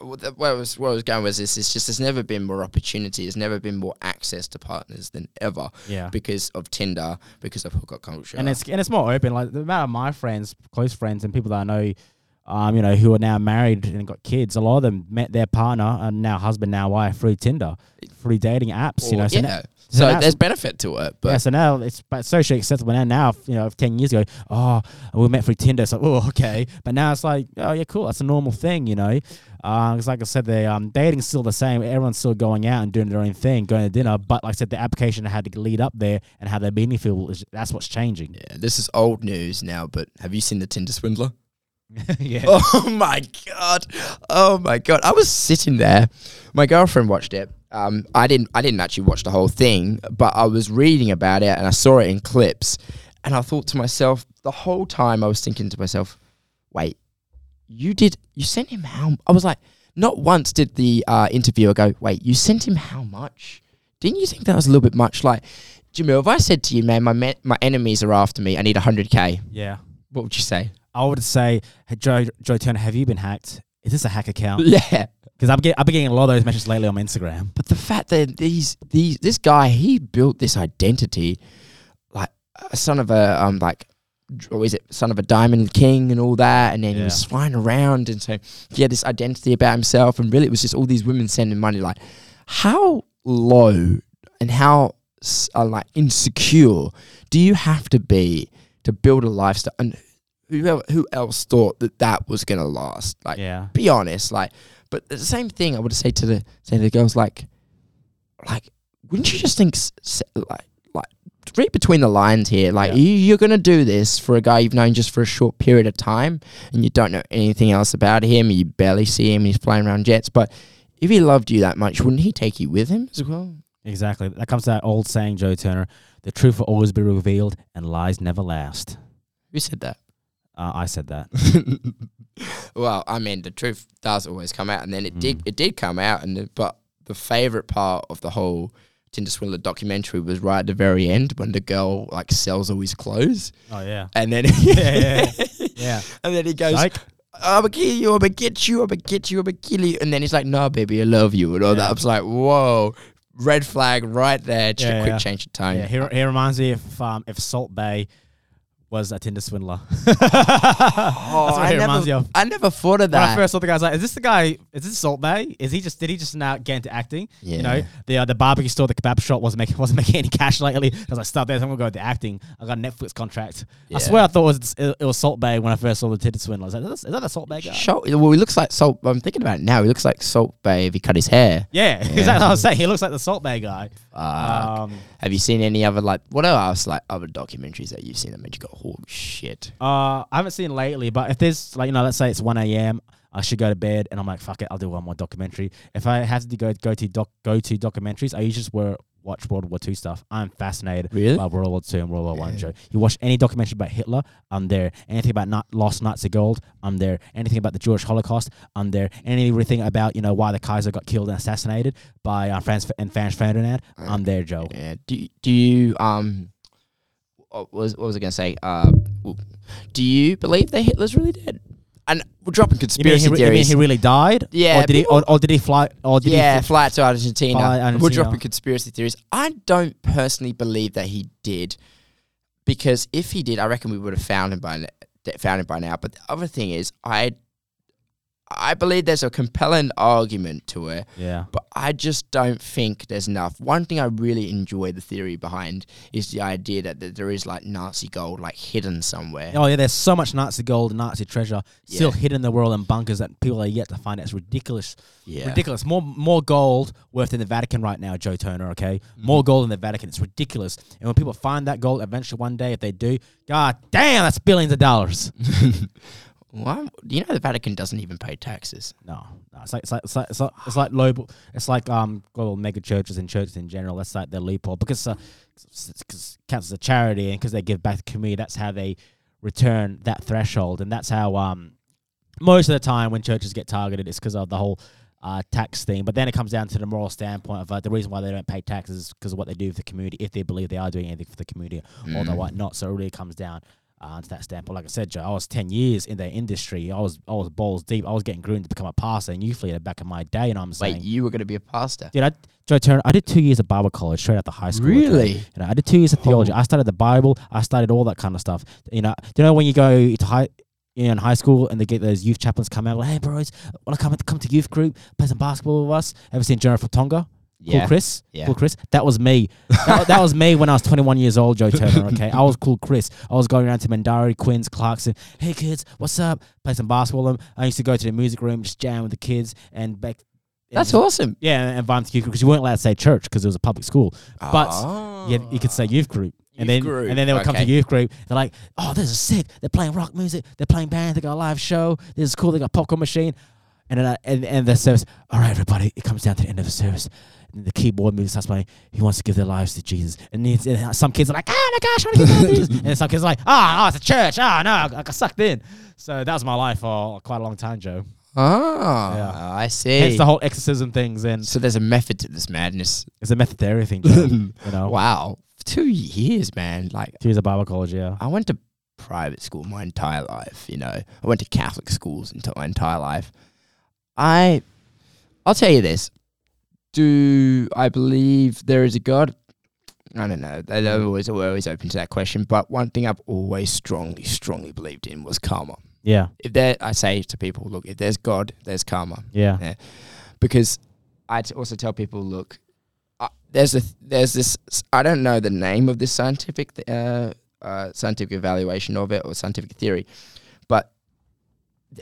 where I was where I was going was this. It's just there's never been more opportunity. There's never been more access to partners than ever Yeah. because of Tinder, because of hookup culture. and it's and it's more open. Like the amount of my friends, close friends, and people that I know, um, you know, who are now married and got kids. A lot of them met their partner and now husband, now wife through Tinder, through dating apps. you know, so now- yeah. so So, there's benefit to it, but yeah, so now it's but socially acceptable. Now, now you know, ten years ago, oh, we met through Tinder. So, oh, okay. But now it's like, oh, yeah, cool. That's a normal thing, you know. Because, like I said, the um, dating's still the same. Everyone's still going out and doing their own thing, going to dinner. But like I said, the application had to lead up there and how they're meeting. Is, that's what's changing. yeah, this is old news now. But have you seen the Tinder swindler? yeah. Oh my god! Oh my god! I was sitting there. My girlfriend watched it. Um, I didn't. I didn't actually watch the whole thing, but I was reading about it and I saw it in clips, and I thought to myself the whole time I was thinking to myself, "Wait, you did? You sent him how?" I was like, not once did the uh, interviewer go, "Wait, you sent him how much?" Didn't you think that was a little bit much? Like, Jimmy, if I said to you, "Man, my my enemies are after me. I need hundred k," Yeah. what would you say? I would say, hey, Joe, Joe Turner, have you been hacked? Is this a hack account? Yeah. Because I've been getting a lot of those messages lately on Instagram. But the fact that these these this guy he built this identity, like a son of a um like, or is it son of a diamond king and all that, and then he was flying around and so he had this identity about himself, and really it was just all these women sending money. Like, how low and how uh, like insecure do you have to be to build a lifestyle? And who who else thought that that was gonna last? Like Yeah. be honest, like. But the same thing I would say to the say to the girls, like, like, wouldn't you just think, s- s- like, like, read between the lines here, like, Yeah. you, you're gonna do this for a guy you've known just for a short period of time, and you don't know anything else about him, you barely see him, he's flying around jets, but if he loved you that much, wouldn't he take you with him as well? Exactly. That comes to that old saying, Joe Turner the truth will always be revealed and lies never last. Who said that? Uh, I said that. well, I mean, the truth does always come out, and then it did. Mm. It did come out, and the, but the favorite part of the whole Tinder swindler documentary was right at the very end when the girl like sells all his clothes, Oh, yeah. and then yeah, Yeah. and then he goes, Psych. "I'm gonna kill you, I'm gonna get you, I'm gonna get you, I'm gonna kill you," and then he's like, "No, baby, I love you," and all that. Yeah. I was like, "Whoa." Red flag right there. Just Yeah, a quick yeah. change of tone. Yeah, he, he reminds me if um, if Salt Bae was a Tinder swindler. Oh, That's what I never, of. I never thought of that. When I first saw the guy, I was like, "Is this the guy? Is this Salt Bae? Is he just? Did he just now get into acting? Yeah. You know, the uh, the barbecue store, the kebab shop wasn't making wasn't making any cash lately. Because I was like, "Stop there! I'm gonna go the acting. I got a Netflix contract. Yeah. I swear, I thought it was it, it was Salt Bae when I first saw the Tinder swindler. I was like, "Is that, is that the Salt Bae guy?" Well, he looks like Salt. I'm thinking about it now. He looks like Salt Bae if he cut his hair. Yeah, exactly what I was saying. He looks like the Salt Bae guy. Um, have you seen any other like what else like other documentaries that you've seen that made you go, holy shit? uh, I haven't seen lately, but if there's like you know, let's say it's one a.m. I should go to bed, and I'm like, fuck it, I'll do one more documentary. If I have to go go to doc go to documentaries, I usually just were, watch World War Two stuff. I'm fascinated Really? by World War Two and World War One. Yeah. Joe, you watch any documentary about Hitler, I'm there. Anything about not lost Nazi gold, I'm there. Anything about the Jewish Holocaust, I'm there. Anything about you know why the Kaiser got killed and assassinated by uh, Franz and Franz Ferdinand, I'm there, Joe. Yeah. Do do you um what was what was I gonna say? Uh, do you believe that Hitler's really dead? And we're dropping You mean, conspiracy he, re- you mean theories. he really died? Yeah, Or did he? Or, or did he fly? Or did yeah, he? fly to Argentina. Fly We're dropping conspiracy theories. I don't personally believe that he did, because if he did, I reckon we would have found him by found him by now. But the other thing is, I I believe there's a compelling argument to it, Yeah. but I just don't think there's enough. One thing I really enjoy the theory behind is the idea that, that there is like Nazi gold like hidden somewhere. Oh yeah, there's so much Nazi gold and Nazi treasure still Yeah. hidden in the world in bunkers that people are yet to find. It's ridiculous, yeah. ridiculous. More more gold worth in the Vatican right now, Joe Turner. Okay, Mm-hmm. more gold in the Vatican. It's ridiculous. And when people find that gold, eventually one day, if they do, god damn, that's billions of dollars. Well, you know the Vatican doesn't even pay taxes. No, no, it's like it's like it's like it's like, it's like low, it's like um global mega churches and churches in general. That's like their loophole because uh, it's, it's counts as a charity and because they give back to the community. That's how they return that threshold, and that's how um most of the time when churches get targeted, it's because of the whole uh, tax thing. But then it comes down to the moral standpoint of uh, the reason why they don't pay taxes because of what they do for the community. If they believe they are doing anything for the community, or they might not. So it really comes down. Uh, to that standpoint, like I said, Joe, I was ten years in the industry. I was I was balls deep. I was getting groomed to become a pastor and youth leader back in my day. And I'm saying, Wait, you were going to be a pastor? Dude, I, Joe Turner, I did two years of Bible college straight out the high school. Really? You know, I did two years of theology. Oh. I studied the Bible. I studied all that kind of stuff. You know, do you know when you go to high you know, in high school and they get those youth chaplains come out, like, hey bros, wanna come come to youth group, play some basketball with us? Ever seen Jonah from Tonga? Cool Chris? Yeah. Cool Chris? That was me. that, that was me when I was 21 years old, Joe Turner, okay? I was cool Chris. I was going around to Mindarie, Quinns, Clarkson. Hey kids, what's up? Play some basketball with them. I used to go to the music room, just jam with the kids and back. That's and- awesome. yeah, and invite them to youth because you weren't allowed to say church because it was a public school. But Oh. yeah, you could say youth group. And then, group, and then they would come to youth group. They're like, "Oh, this is sick! They're playing rock music. They're playing band. They got a live show. This is cool. They got a popcorn machine." And then, uh, and, and the service. All right, everybody. It comes down to the end of the service. And the keyboard music starts playing. He wants to give their lives to Jesus. And, it's- and some kids are like, "Oh my gosh, I want to give my life to Jesus." And some kids are like, "Ah, oh, it's a church. Ah, no, I got sucked in." So that was my life for quite a long time, Joe. Oh, Yeah. I see. Hence the whole exorcism things, and so there's a method to this madness. it's a method to everything. Joe, you know, Wow, two years, man. Like Two years of Bible college, yeah. I went to private school my entire life. You know, I went to Catholic schools until my entire life. I, I'll tell you this: Do I believe there is a God? I don't know. They- They're always we're always open to that question. But one thing I've always strongly, strongly believed in was karma. Yeah, If there, I say to people, look, if there's God, there's karma. yeah, because I also tell people, look, uh, there's a there's this I don't know the name of this scientific th- uh, uh, scientific evaluation of it or scientific theory, but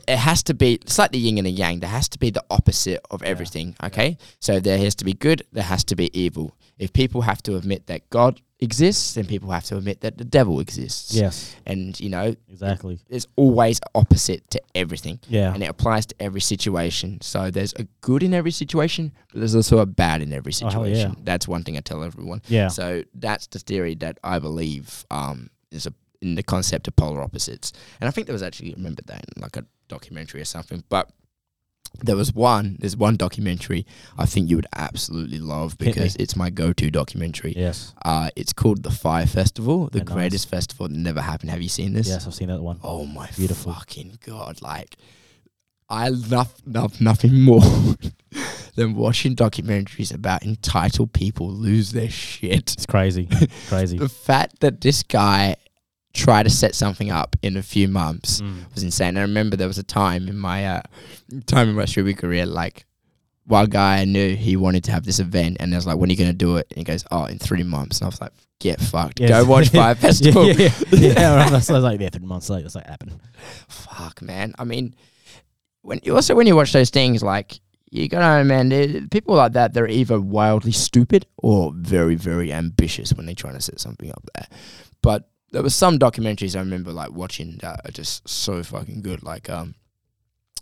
it has to be it's like the yin and the yang. There has to be the opposite of everything. Okay, so there has to be good, there has to be evil. If people have to admit that God exists, then people have to admit that the devil exists. yes, and you know, exactly. there's always opposite to everything Yeah, and it applies to every situation. So there's a good in every situation, but there's also a bad in every Oh, yeah. situation. That's one thing I tell everyone. yeah, So that's the theory that I believe um, is a, in the concept of polar opposites. And I think there was actually I remember that in like a documentary or something. But there was one. There's one documentary I think you would absolutely love because it's my go-to documentary. yes, Uh, it's called the Fire Festival, the Yeah, nice. greatest festival that never happened. Have you seen this? yes. I've seen that one. Oh my Beautiful. fucking god! Like, I love love nothing more than watching documentaries about entitled people lose their shit. It's crazy, crazy. The fact that this guy tried to set something up in a few months Mm. was insane. I remember there was a time in my uh, time in my streaming career, like one guy I knew he wanted to have this event, and I was like, "When are you gonna do it?" And he goes, "Oh, in three months." And I was like, "Get fucked. Yes. Go watch Fire Festival." yeah, yeah, yeah. yeah right. That's, that's like yeah, three months later. It's like happened. fuck, man. I mean, when you also when you watch those things, like you gotta man. People like that, they're either wildly stupid or very, very ambitious when they're trying to set something up there. But there were some documentaries I remember like watching that are just so fucking good. Like um,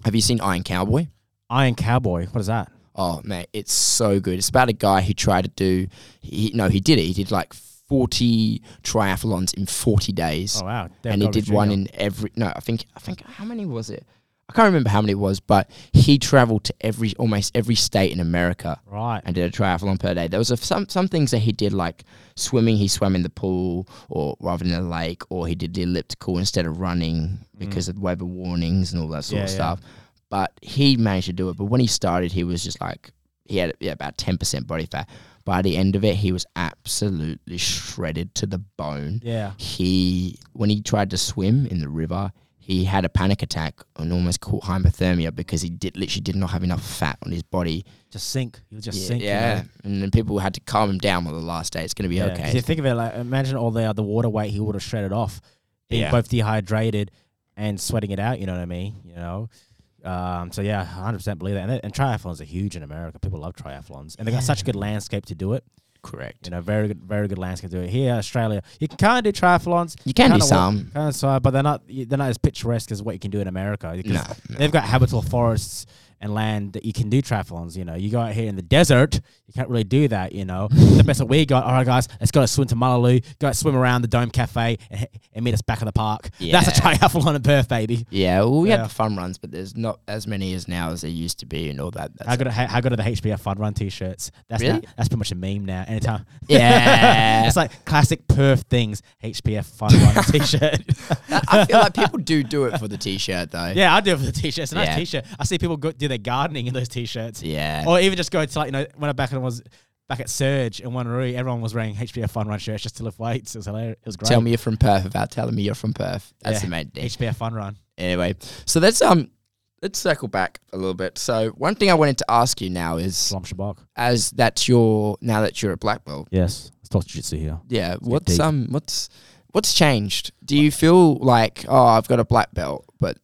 Have you seen Iron Cowboy? Iron Cowboy. What is that? Oh man, it's so good. It's about a guy who tried to do. He, no, he did it. He did like forty triathlons in forty days, Oh wow. and he did one in every. No, I think I think how many was it? I can't remember how many it was, but he traveled to every almost every state in America Right. and did a triathlon per day. There was a, some some things that he did like swimming. He swam in the pool, or rather than the lake, or he did the elliptical instead of running mm. because of weather warnings and all that sort Yeah, of yeah. stuff. But he managed to do it. But when he started, he was just like he had yeah, about ten percent body fat. By the end of it, he was absolutely shredded to the bone. Yeah. He when he tried to swim in the river. He had a panic attack and almost caught hypothermia because he did literally did not have enough fat on his body Just sink. You'll just yeah, sink. you yeah. know? and then people had to calm him down on the last day. It's going to be Yeah, okay. you think of it like imagine all the uh, the water weight he would have shredded off, being Yeah. both dehydrated and sweating it out. You know what I mean? You know. Um, so yeah, hundred percent believe that. And, and triathlons are huge in America. People love triathlons, and they got such a good landscape to do it. Correct. You know, very good, very good landscape to do it. Here, Australia, you can kind of do triathlons. You can do some. kind of but they're not they're not as picturesque as what you can do in America. no. They've got habitable forests and land that you can do triathlons. You know, you go out here in the desert, you can't really do that. You know, the best that we got. All right, guys, let's go to swim to Mullaloo, go swim around the Dome Cafe, and, and meet us back at the park. Yeah. That's a triathlon in Perth, baby. Yeah, well, we Yeah. had the fun runs, but there's not as many as now as there used to be, and all that. That's How good, are, how, how good are the HBF Fun Run t-shirts? That's Really? that's pretty much a meme now. Anytime, Yeah. it's like classic Perth things. HBF Fun Run t-shirt. I feel like people do do it for the t-shirt though. yeah, I do it for the t-shirt. It's a nice Yeah. t-shirt. I see people go do their gardening in those t-shirts. Yeah. Or even just go to like you know when I back when I was back at Surge in Wanneroo, everyone was wearing HBF Fun Run shirts just to lift weights. It was hilarious. It was great. Tell me you're from Perth without telling me you're from Perth. That's Yeah. the main thing. HBF Fun Run. Anyway, so let's um let's circle back a little bit. So one thing I wanted to ask you now is, Shalom Shabbat. as that's your now that you're a black belt, Yes, let's talk jiu-jitsu here. Yeah. What's um what's what's changed? Do you feel like oh I've got a black belt, but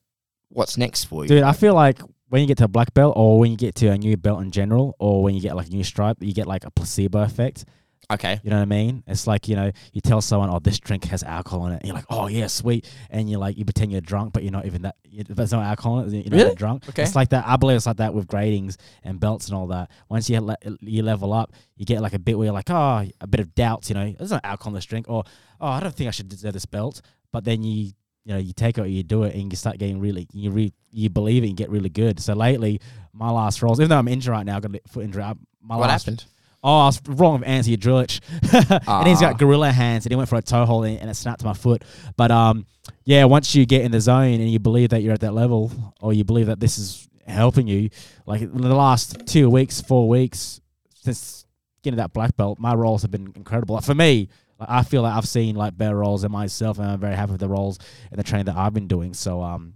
what's next for you? Dude, I feel like when you get to a black belt or when you get to a new belt in general or when you get like a new stripe, you get like a placebo effect. Okay. You know what I mean? It's like, you know, you tell someone, oh, this drink has alcohol in it. And you're like, oh, yeah, sweet. And you're like, you pretend you're drunk, but you're not even that. There's no alcohol in it. You're not Really? drunk. Okay. It's like that. I believe it's like that with gradings and belts and all that. Once you le- you level up, you get like a bit where you're like, oh, a bit of doubts, you know, there's no alcohol in this drink. Or, oh, I don't think I should deserve this belt. But then you, you know, you take it or you do it and you start getting really, you re, you believe it and get really good. So lately, my last rolls, even though I'm injured right now, I've got a foot injury. I- My What last happened? Oh, I was wrong with Anthony Drulich. and he's got gorilla hands and he went for a toe hold and, and it snapped my foot. But um, yeah, once you get in the zone and you believe that you're at that level or you believe that this is helping you, like in the last two weeks, four weeks, since getting that black belt, my roles have been incredible. Like, for me, like, I feel like I've seen like better roles in myself and I'm very happy with the roles and the training that I've been doing. So um,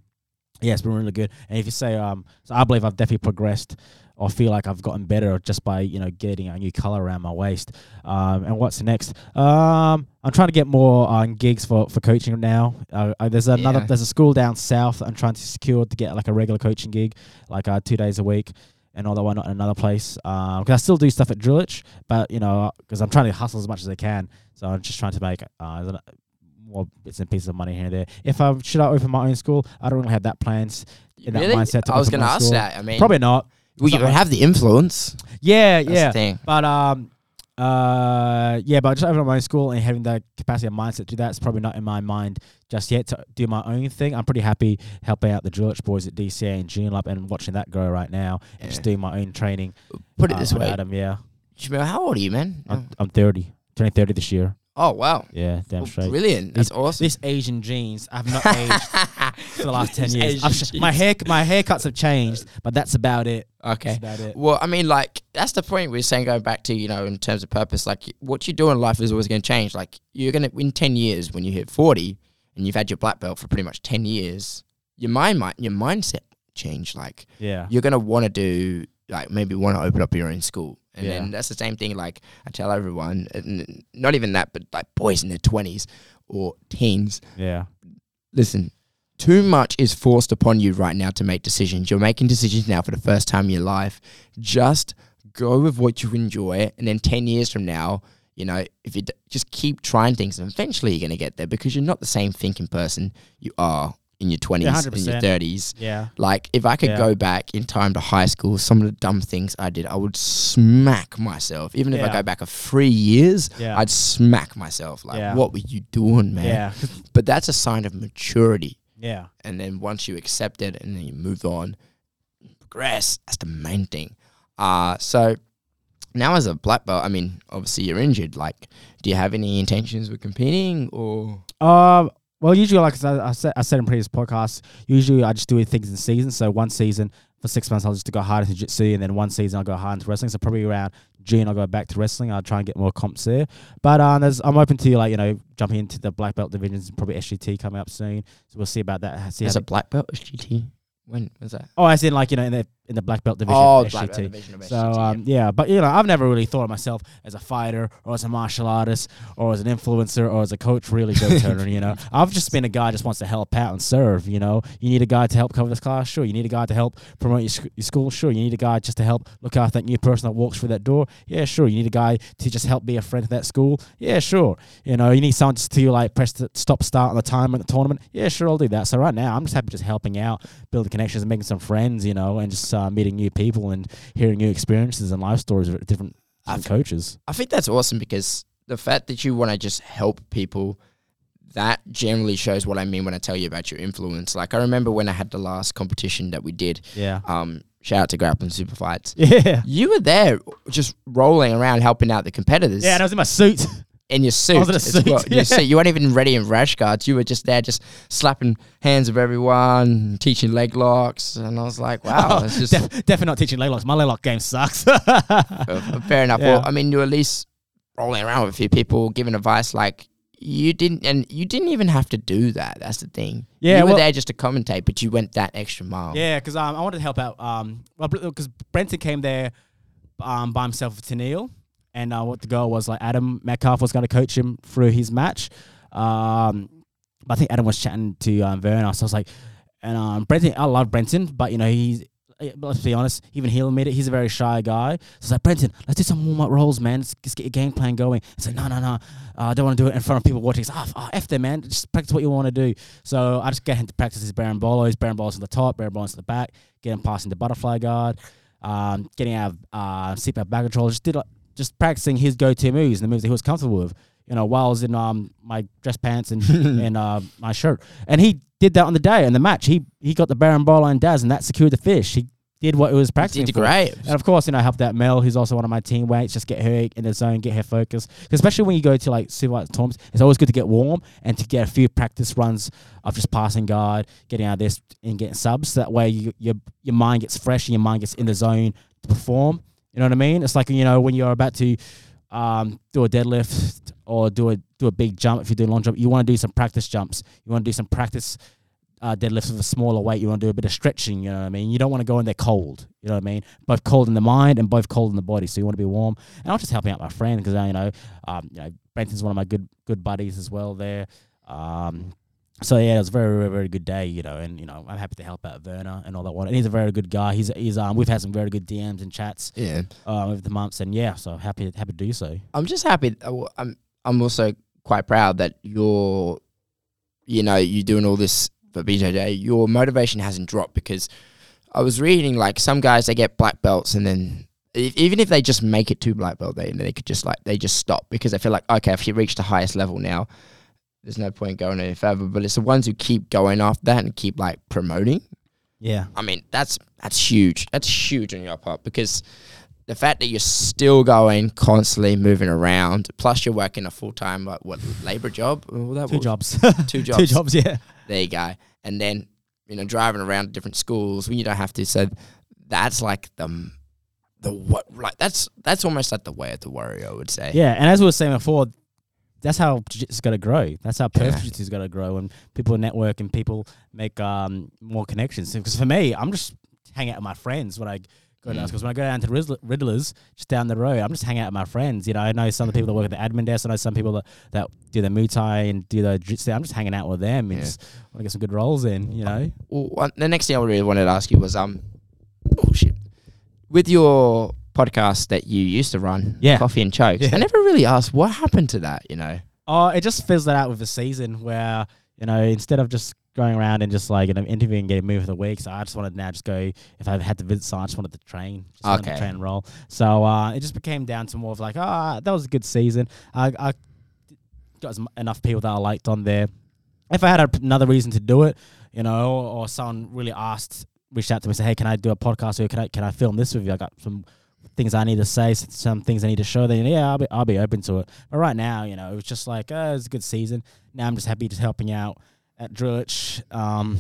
yeah, it's been really good. And if you say um, so I believe I've definitely progressed or feel like I've gotten better just by you know getting a new color around my waist. Um, and what's next? Um, I'm trying to get more uh, gigs for, for coaching now. Uh, uh, there's another Yeah. there's a school down south I'm trying to secure to get like a regular coaching gig, like uh, two days a week. That why not in another place? Because I still do stuff at Drillich, but you know, because I'm trying to hustle as much as I can. So I'm just trying to make uh, more bits and pieces of money here and there. If I should I open my own school, I don't really have that plans in that really? mindset. To I was going to ask school. that. I mean, Probably not. well, you have the influence. Yeah, That's yeah. the thing. But um, uh, yeah, but just opening my own school and having the capacity and mindset to do that is probably not in my mind just yet. To do my own thing, I'm pretty happy helping out the Drillich boys at DCA and June Lab and watching that grow right now, and just doing my own training. Put it uh, this way. Adam, yeah, Jamil, how old are you, man? I'm, I'm 30, turning 30 this year. Oh wow, Yeah, damn straight. brilliant. That's awesome. This Asian jeans, I've not aged for the last ten These years. I've sh- my hair, my haircuts have changed, but that's about it. Okay. That's about it. Well, I mean, like that's the point we are saying. Going back to you know, in terms of purpose, like what you do in life is always going to change. Like you're going to in ten years when you hit forty and you've had your black belt for pretty much ten years, your mind might your mindset change. Like Yeah, you're going to want to do like maybe want to open up your own school, and Yeah. then that's the same thing. Like I tell everyone, uh, and not even that, but like boys in their twenties or teens, yeah, listen, too much is forced upon you right now to make decisions. You're making decisions now for the first time in your life. Just go with what you enjoy, and then ten years from now, you know, if you d- just keep trying things, and eventually you're gonna get there because you're not the same thinking person you are in your twenties, Yeah, in your thirties. Yeah. Like if I could Yeah. go back in time to high school, some of the dumb things I did, I would smack myself. Even if I go back a three years, Yeah. I'd smack myself. Like, what were you doing, man? Yeah. But that's a sign of maturity. Yeah. And then once you accept it and then you move on, progress. That's the main thing. Uh so now as a black belt, I mean, obviously you're injured. Like, do you have any intentions with competing or? Um. Well, usually, like I I said, I said in previous podcasts, usually I just do things in seasons. So one season for six months, I'll just go hard into jiu-jitsu, and then one season I'll go hard into wrestling. So probably around June, I'll go back to wrestling. I'll try and get more comps there. But um, there's, I'm open to like you know jumping into the black belt divisions. Probably SGT coming up soon. So we'll see about that. See As a black belt SGT? When was that? oh, I in like you know in the in the black belt division. Oh, black belt division So um, yeah, but you know, I've never really thought of myself as a fighter or as a martial artist or as an influencer or as a coach. Really, Joe Turner. You know, I've just been a guy just wants to help out and serve. You know, you need a guy to help cover this class. Sure, you need a guy to help promote your, sc- your school. Sure, you need a guy just to help look after that new person that walks through that door. Yeah, sure. You need a guy to just help be a friend to that school. Yeah, sure. You know, you need someone just to like press the stop start on the time at the tournament. Yeah, sure, I'll do that. So right now, I'm just happy just helping out, building connections, and making some friends. You know, and just uh, meeting new people and hearing new experiences and life stories of different, different I've- coaches. I think that's awesome because the fact that you want to just help people, that generally shows what I mean when I tell you about your influence. Like I remember when I had the last competition that we did. Yeah. Um, shout out to Grappling Super Fights. Yeah. You were there, just rolling around helping out the competitors. Yeah, and I was in my suit. in your suit. was in a suit, well. Your suit. You weren't even ready in rash guards. You were just there, just slapping hands of everyone, teaching leg locks, and I was like, wow, it's just Def- definitely not teaching leg locks. My leg lock game sucks. Uh, fair enough. Yeah. Well, I mean, you're at least rolling around with a few people, giving advice. Like you didn't, and you didn't even have to do that. That's the thing. Yeah, you were well- there just to commentate, but you went that extra mile. yeah, because um, I wanted to help out. Um, well, because Brenton came there um, by himself with Tennille, and uh, what the goal was like Adam Metcalf was going to coach him through his match. Um, I think Adam was chatting to um, so I was like, and um, Brenton, I love Brenton, but you know he's. eh, Let's be honest. Even he'll admit it. He's a very shy guy. So it's like Brenton, let's do some warm up rolls, man. Let's, let's get your game plan going. It's like no, no, no. Uh, I don't want to do it in front of people watching. It's ah, oh, f them, man. Just practice what you want to do. So I just get him to practice his berimbolos, Baron Bolos to the top, berimbolos to the back, get him passing the butterfly guard, um, getting out of uh, back control. Just did like, just practicing his go-to moves and the moves that he was comfortable with. You know, while I was in um my dress pants and and uh, my shirt, and he did that on the day in the match. He he got the berimbolo and Daz, and that secured the fish. He did what it was practicing did for. great. And of course, you know, I helped out Mel, who's also one of my teammates, just get her in the zone, get her focused. especially when you go to like supervised tournaments, it's always good to get warm and to get a few practice runs of just passing guard, getting out of this and getting subs. So that way you, your your mind gets fresh and your mind gets in the zone to perform. You know what I mean? It's like you know when you're about to um, do a deadlift or do a do a big jump. If you're doing long jump, you want to do some practice jumps. You want to do some practice uh, deadlifts with a smaller weight. You want to do a bit of stretching. You know what I mean? You don't want to go in there cold. You know what I mean? Both cold in the mind and both cold in the body. So you want to be warm. And I'm just helping out my friend because you know, um, you know, Brenton's one of my good good buddies as well there. Um, so yeah, it was a very, very, very good day, you know, and you know, I'm happy to help out Werner and all that one. And he's a very good guy. He's he's um we've had some very good DMs and chats Yeah, um over the months, and yeah, so happy happy to do so. I'm just happy. uh, I'm I'm also quite proud that you're, you know, you're doing all this for BJJ. Your motivation hasn't dropped because I was reading like some guys they get black belts and then if, even if they just make it to black belt, they they could just like they just stop because they feel like okay, if you reach the highest level now, there's no point going any further. But it's the ones who keep going off that and keep like promoting. Yeah, I mean, that's that's huge. That's huge on your part because the fact that you're still going, constantly moving around, plus you're working a full time like what labor job? What that two was? jobs, Two jobs. two jobs. Yeah, There you go. And then you know driving around different schools when you don't have to. So that's like the the what like that's that's almost like the way of the warrior. I would say. yeah. And as we were saying before, that's how jiu-jitsu's got to grow. That's how perfect Yeah. jiu-jitsu's got to grow, and people network and people make um more connections. Because for me, I'm just hanging out with my friends when I go down. Mm. Because when I go down to Rizzler, Riddlers, just down the road, I'm just hanging out with my friends. You know, I know some of the people that work at the admin desk. I know some people that, that do the Muay Thai and do the jiu-jitsu. I'm just hanging out with them and Yeah. just want to get some good rolls in. You know. Well, one, the next thing I really wanted to ask you was um, oh shit, with your podcast that you used to run, Yeah. Coffee and Chokes. Yeah. I never really asked what happened to that. You know, Oh, it just fizzled out with the season where you know instead of just going around and just like you know interviewing, getting moved for the week. So I just wanted to now just go. If I had to visit someone, I just wanted to train. Just wanted to Okay. train and roll. So uh, it just became down to more of like, ah, that was a good season. I, I got enough people that I liked on there. If I had a, another reason to do it, you know, or, someone really asked, reached out to me, say, hey, can I do a podcast or can I can I film this with you? I got some things I need to say, some things I need to show. Then yeah, I'll be I'll be open to it. But right now, you know, it was just like, uh, it's a good season. Now I'm just happy just helping out at Drillich, um,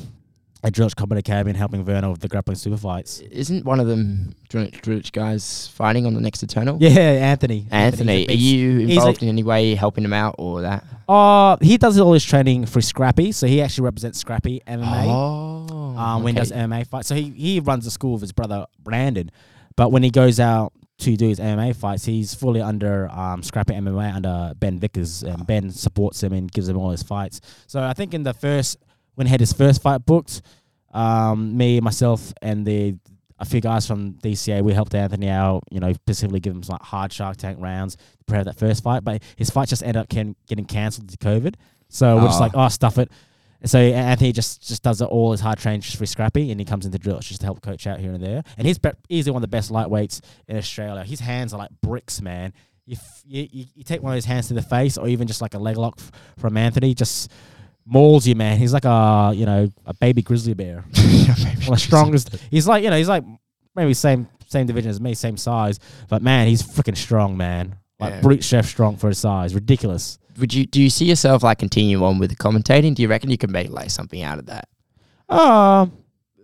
at Drillich Combat Academy and helping Verna with the grappling super fights. Isn't one of them Drulich guys fighting on the next Eternal? Yeah, Anthony. Anthony, Anthony's a are you He's a- involved in any way helping him out or that? Uh, he does all his training for Scrappy, so he actually represents Scrappy MMA. Oh, um, when he does okay. MMA fights. So he, he runs the school with his brother Brandon, but when he goes out to do his MMA fights, he's fully under um, Scrappy MMA under Ben Vickers, and Ben supports him and gives him all his fights. So I think in the first when he had his first fight booked, um, me myself and the a few guys from DCA we helped Anthony out. You know, specifically give him some like hard Shark Tank rounds to prepare that first fight, but his fight just ended up can, getting cancelled to COVID. So we're just Oh. like, oh, stuff it. So Anthony just just does it all his hard training just for Scrappy, and he comes into drills just to help coach out here and there. And he's be- easily one of the best lightweights in Australia. His hands are like bricks, man. You, f- you, you, you take one of his hands to the face, or even just like a leg lock f- from Anthony, just mauls you, man. He's like a you know a baby grizzly bear, one of the strongest. He's like you know he's like maybe same same division as me, same size, but man, he's freaking strong, man. Like Yeah. brute chef strong for his size, ridiculous. Would you do you see yourself like continue on with the commentating? Do you reckon you can make like something out of that? Um,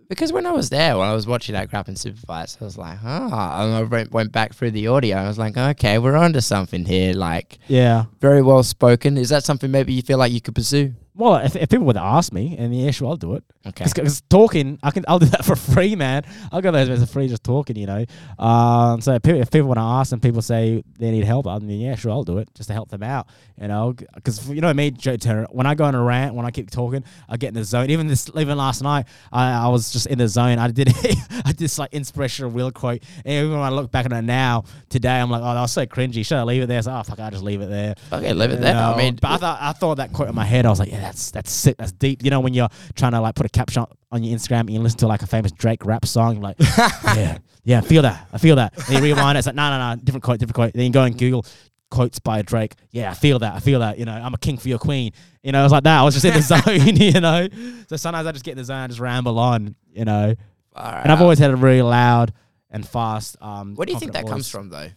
Because when I was there, when I was watching that Grappling Super Fights, I was like, ah, and I went, went back through the audio. I was like, okay, we're onto something here. Like, yeah. very well spoken. Is that something maybe you feel like you could pursue? Well, if, if people would ask me, and yeah, sure, I'll do it. Okay. Because talking, I can, I'll do that for free, man. I'll go there for free just talking, you know. Um, so if people, if people want to ask and people say they need help, I mean, yeah, sure, I'll do it just to help them out, you know. Because you know me, Joe Turner. When I go on a rant, when I keep talking, I get in the zone. Even this, even last night, I, I was just in the zone. I did, I did this like inspirational real quote. And even when I look back on it now, today, I'm like, oh, that was so cringy. Should I leave it there? So, oh fuck, I just leave it there. Okay, leave it there. I mean, but I thought I thought that quote in my head. I was like, yeah, that's that's sick. That's deep. You know, when you're trying to like put a caption on your Instagram and you listen to like a famous Drake rap song, like, yeah, yeah, I feel that. I feel that. And you rewind it. It's like, no, no, no, different quote, different quote. Then you go and Google quotes by Drake. Yeah, I feel that. I feel that. You know, I'm a king for your queen. You know, it was like that. I was just in the zone. You know, so sometimes I just get in the zone, I just ramble on. You know, and I've always had a really loud and fast. Um, Where do you think that confident comes from, though?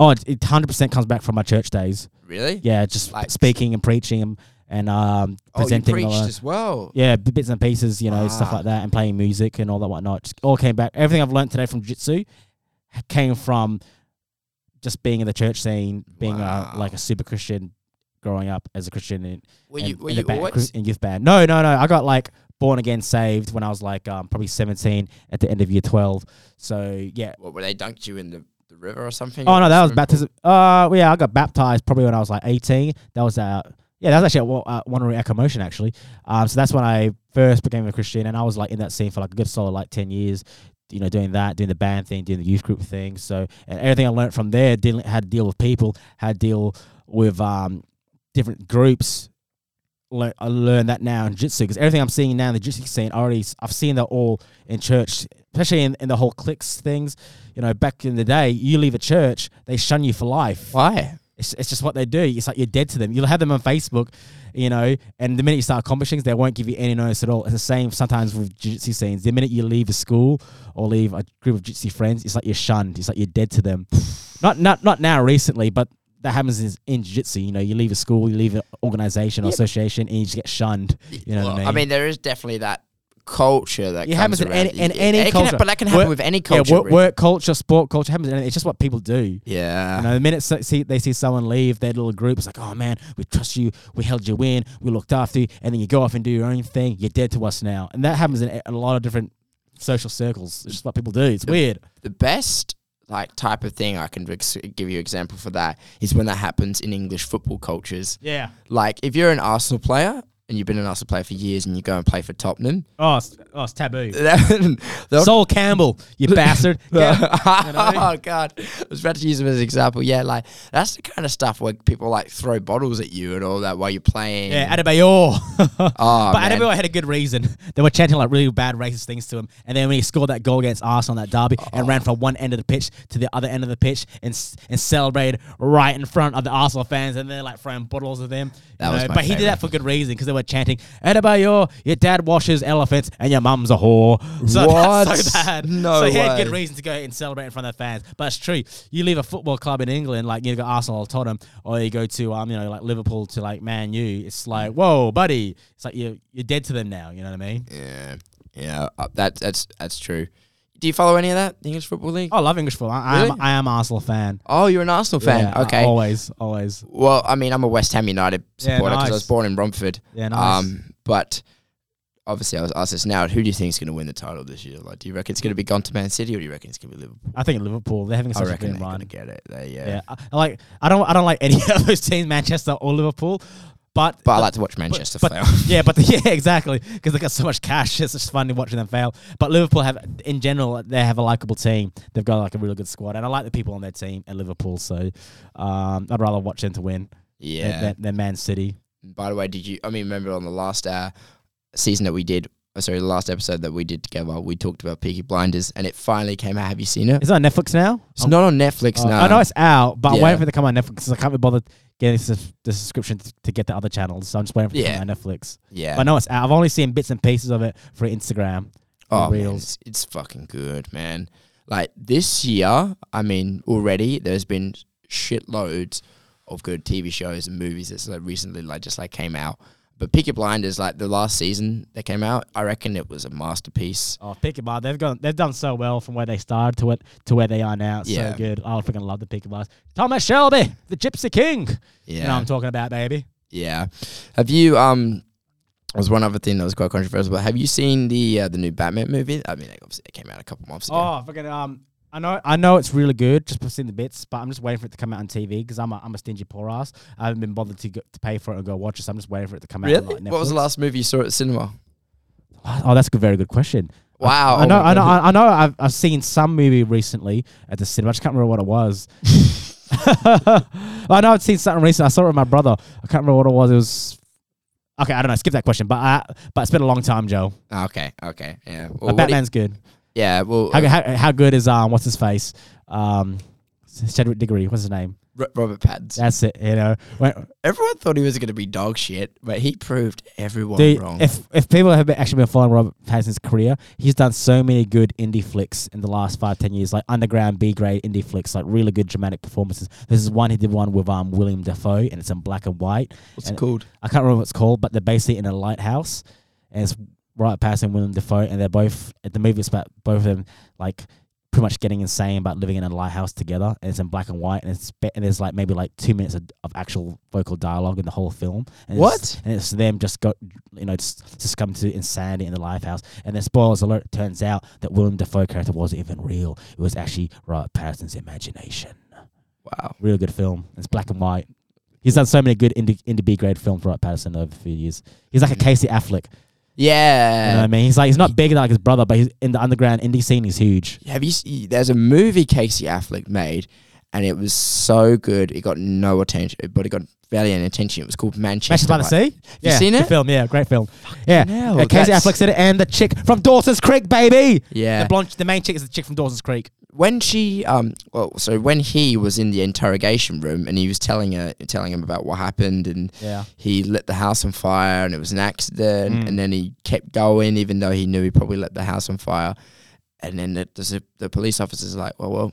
Oh, it- it hundred percent comes back from my church days. Really? Yeah, just Like- speaking and preaching and, and um, Oh, you presenting. preached as well. yeah, bits and pieces, you know, stuff Ah. like that, and playing music and all that whatnot. Just all came back. Everything I've learned today from jiu-jitsu came from just being in the church scene, being Wow. a, like a super Christian, growing up as a Christian in, Were you, were in, you band, in youth band. No, no, no. I got like born again, saved when I was like um, probably seventeen at the end of year twelve. So yeah. What, were they dunked you in the, the river or something? Oh Or no, that was swimming pool? baptism. Uh, well, yeah, I got baptized probably when I was like eighteen. That was uh, yeah, that was actually Wa- uh, Wanneroo Echo Motion actually. Um, so that's when I first became a Christian, and I was like in that scene for like a good solid like ten years. You know, doing that, doing the band thing, doing the youth group thing. So, and everything I learned from there, dealing, how to deal with people, how to deal with um different groups. Learn, I learned that now in jiu-jitsu because everything I'm seeing now in the jiu-jitsu scene, I already I've seen that all in church, especially in, in the whole cliques things. You know, back in the day, you leave a church, they shun you for life. Why? It's, it's just what they do. It's like you're dead to them. You'll have them on Facebook, you know, and the minute you start accomplishing things, they won't give you any notice at all. It's the same sometimes with jiu-jitsu scenes. The minute you leave a school or leave a group of jiu-jitsu friends, it's like you're shunned. It's like you're dead to them. not not not now recently, but that happens in, in jiu-jitsu. You know, you leave a school, you leave an organization or Yeah. association, and you just get shunned. You know what I Well, mean? mean, there is definitely that culture that It happens in any- in any it can culture. hap- but that can happen Work- with any Yeah, culture. work, really. work culture, sport culture happens. in- It's just what people do. Yeah. You know, the minute so- see, they see someone leave their little group, it's like, oh man, we trust you, we held you in, we looked after you, and then you go off and do your own thing. You're dead to us now, and that happens in a, in a lot of different social circles. It's just what people do. It's weird. the best like type of thing I can ex- give you example for that is when that happens in English football cultures. Yeah, Like if you're an Arsenal player and you've been an Arsenal player for years, and you go and play for Tottenham, Oh, it's, oh, it's taboo. Sol Campbell, you bastard. Yeah. You know? oh god, I was about to use him as an example. Yeah, like that's the kind of stuff where people like throw bottles at you and all that while you're playing. Yeah, Adebayor. Oh, but man. Adebayor had a good reason. They were chanting like really bad racist things to him, and then when he scored that goal against Arsenal on that derby and oh. ran from one end of the pitch to the other end of the pitch and and celebrated right in front of the Arsenal fans, and they're like throwing bottles at them. That was but he did that for good reason because were chanting Adebayor, your dad washes elephants and your mum's a whore. So What? that's so bad. No so he had good reason to go and celebrate in front of their fans. But it's true. You leave a football club in England, like you go Arsenal or Tottenham, or you go to um, you know, like Liverpool to like Man U. It's like, whoa, buddy. It's like you're you're dead to them now. You know what I mean? Yeah, yeah, uh, that that's that's true. Do you follow any of that the English football league? I love English football. I, I Really? am I am Arsenal fan. Oh, you're an Arsenal fan. Yeah, I- okay. always, always. Well, I mean, I'm a West Ham United Yeah, supporter because I nice. was born in Romford. Yeah, nice. Um, but obviously, I was asked this now. Who do you think is going to win the title this year? Like, do you reckon it's going to be gone to Man City, or do you reckon it's going to be Liverpool? I think Liverpool. They're having I such a reckon good they're going run. to get it. They, yeah. Yeah, I, I like. I don't. I don't like any of those teams, Manchester or Liverpool. But But I like to watch Manchester but- fail. yeah, but the, yeah, exactly, because they got so much cash. It's just funny watching them fail. But Liverpool have, in general, they have a likable team. They've got like a really good squad, and I like the people on their team at Liverpool. So um, I'd rather watch them to win yeah. than, than, than Man City. By the way, did you? I mean, remember on the last uh, season that we did? Oh, Sorry, the last episode that we did together, we talked about Peaky Blinders, and it finally came out. Have you seen it? it? Is it on Netflix now? It's not on Netflix Oh, now. I know it's out, but I'm Yeah. waiting for it to come on Netflix because I can't be bothered getting the, the subscription to, to get the other channels. So I'm just waiting for it to come on Netflix. yeah. But I know it's out. I've only seen bits and pieces of it for Instagram. Oh, man, Reels. it's, it's fucking good, man. Like this year, I mean, already there's been shitloads of good TV shows and movies that's like recently like just like came out. But Peaky Blinders, like the last season that came out, I reckon it was a masterpiece. Oh, Peaky Blinders. They've gone. They've done so well from where they started to it to where they are now. It's Yeah. so good. I freaking love the Peaky Blinders. Thomas Shelby, the Gypsy King. Yeah, You know what I'm talking about, baby. yeah. Have you um? Was one other thing that was quite controversial, but have you seen the uh, the new Batman movie? I mean, obviously it came out a couple months ago. Oh, fucking um. I know, I know it's really good. Just seen the bits, but I'm just waiting for it to come out on TV because I'm a, I'm a stingy poor ass. I haven't been bothered to go, to pay for it and go watch it. So I'm just waiting for it to come out. really? On, like, what was the last movie you saw at the cinema? Oh, that's a good, very good question. Wow, I, oh know, I know. I, I know. I've I've seen some movie recently at the cinema. I just can't remember what it was. I know I've seen something recently. I saw it with my brother. I can't remember what it was. It was okay. I don't know. Skip that question. But I, but it's been a long time, Joe. Okay, okay, yeah. Well, do you- Batman's good. Yeah, well, How, how, how good is um what's his face um Cedric Diggory? What's his name? R- Robert Pattinson. That's it. You know, when, Everyone thought he was going to be dog shit, but he proved everyone Dude, wrong. if if people have been, actually been following Robert Pattinson's career, he's done so many good indie flicks in the last five ten years, like underground B grade indie flicks, like really good dramatic performances. This is one he did one with um William Dafoe, and it's in black and white. What's and- it called? I can't remember what it's called, but they're basically in a lighthouse, and it's Robert Pattinson and William Dafoe, and they're both the movie is about both of them like pretty much getting insane about living in a lighthouse together, and it's in black and white, and it's be- and there's like maybe like two minutes of, of actual vocal dialogue in the whole film. And It's, What? and it's them just got you know, just come to insanity in the lighthouse. And then spoilers alert, turns out that William Dafoe character wasn't even real. It was actually Robert Pattinson's imagination. Wow. Really good film. It's black and white. He's done so many good indie, indie B grade films, Robert Pattinson, over a few years. He's like a mm. Casey Affleck. You know what Yeah. I mean? He's like he's not big like his brother, but he's in the underground indie scene. He's huge. Have you? There's a movie Casey Affleck made, and it was so good. It got no attention, but it got any attention. It was called Manchester. Manchester by the Sea. you yeah, seen good it? film, yeah, great film. Yeah, hell, Uh, Casey that's- Affleck's in it, and the chick from Dawson's Creek, baby. Yeah. The blonde, the main chick is the chick from Dawson's Creek. when she um well so when he was in the interrogation room and he was telling her telling him about what happened and Yeah. he lit the house on fire and it was an accident Mm. and then he kept going even though he knew he probably lit the house on fire and then the, the, the police officer's like well well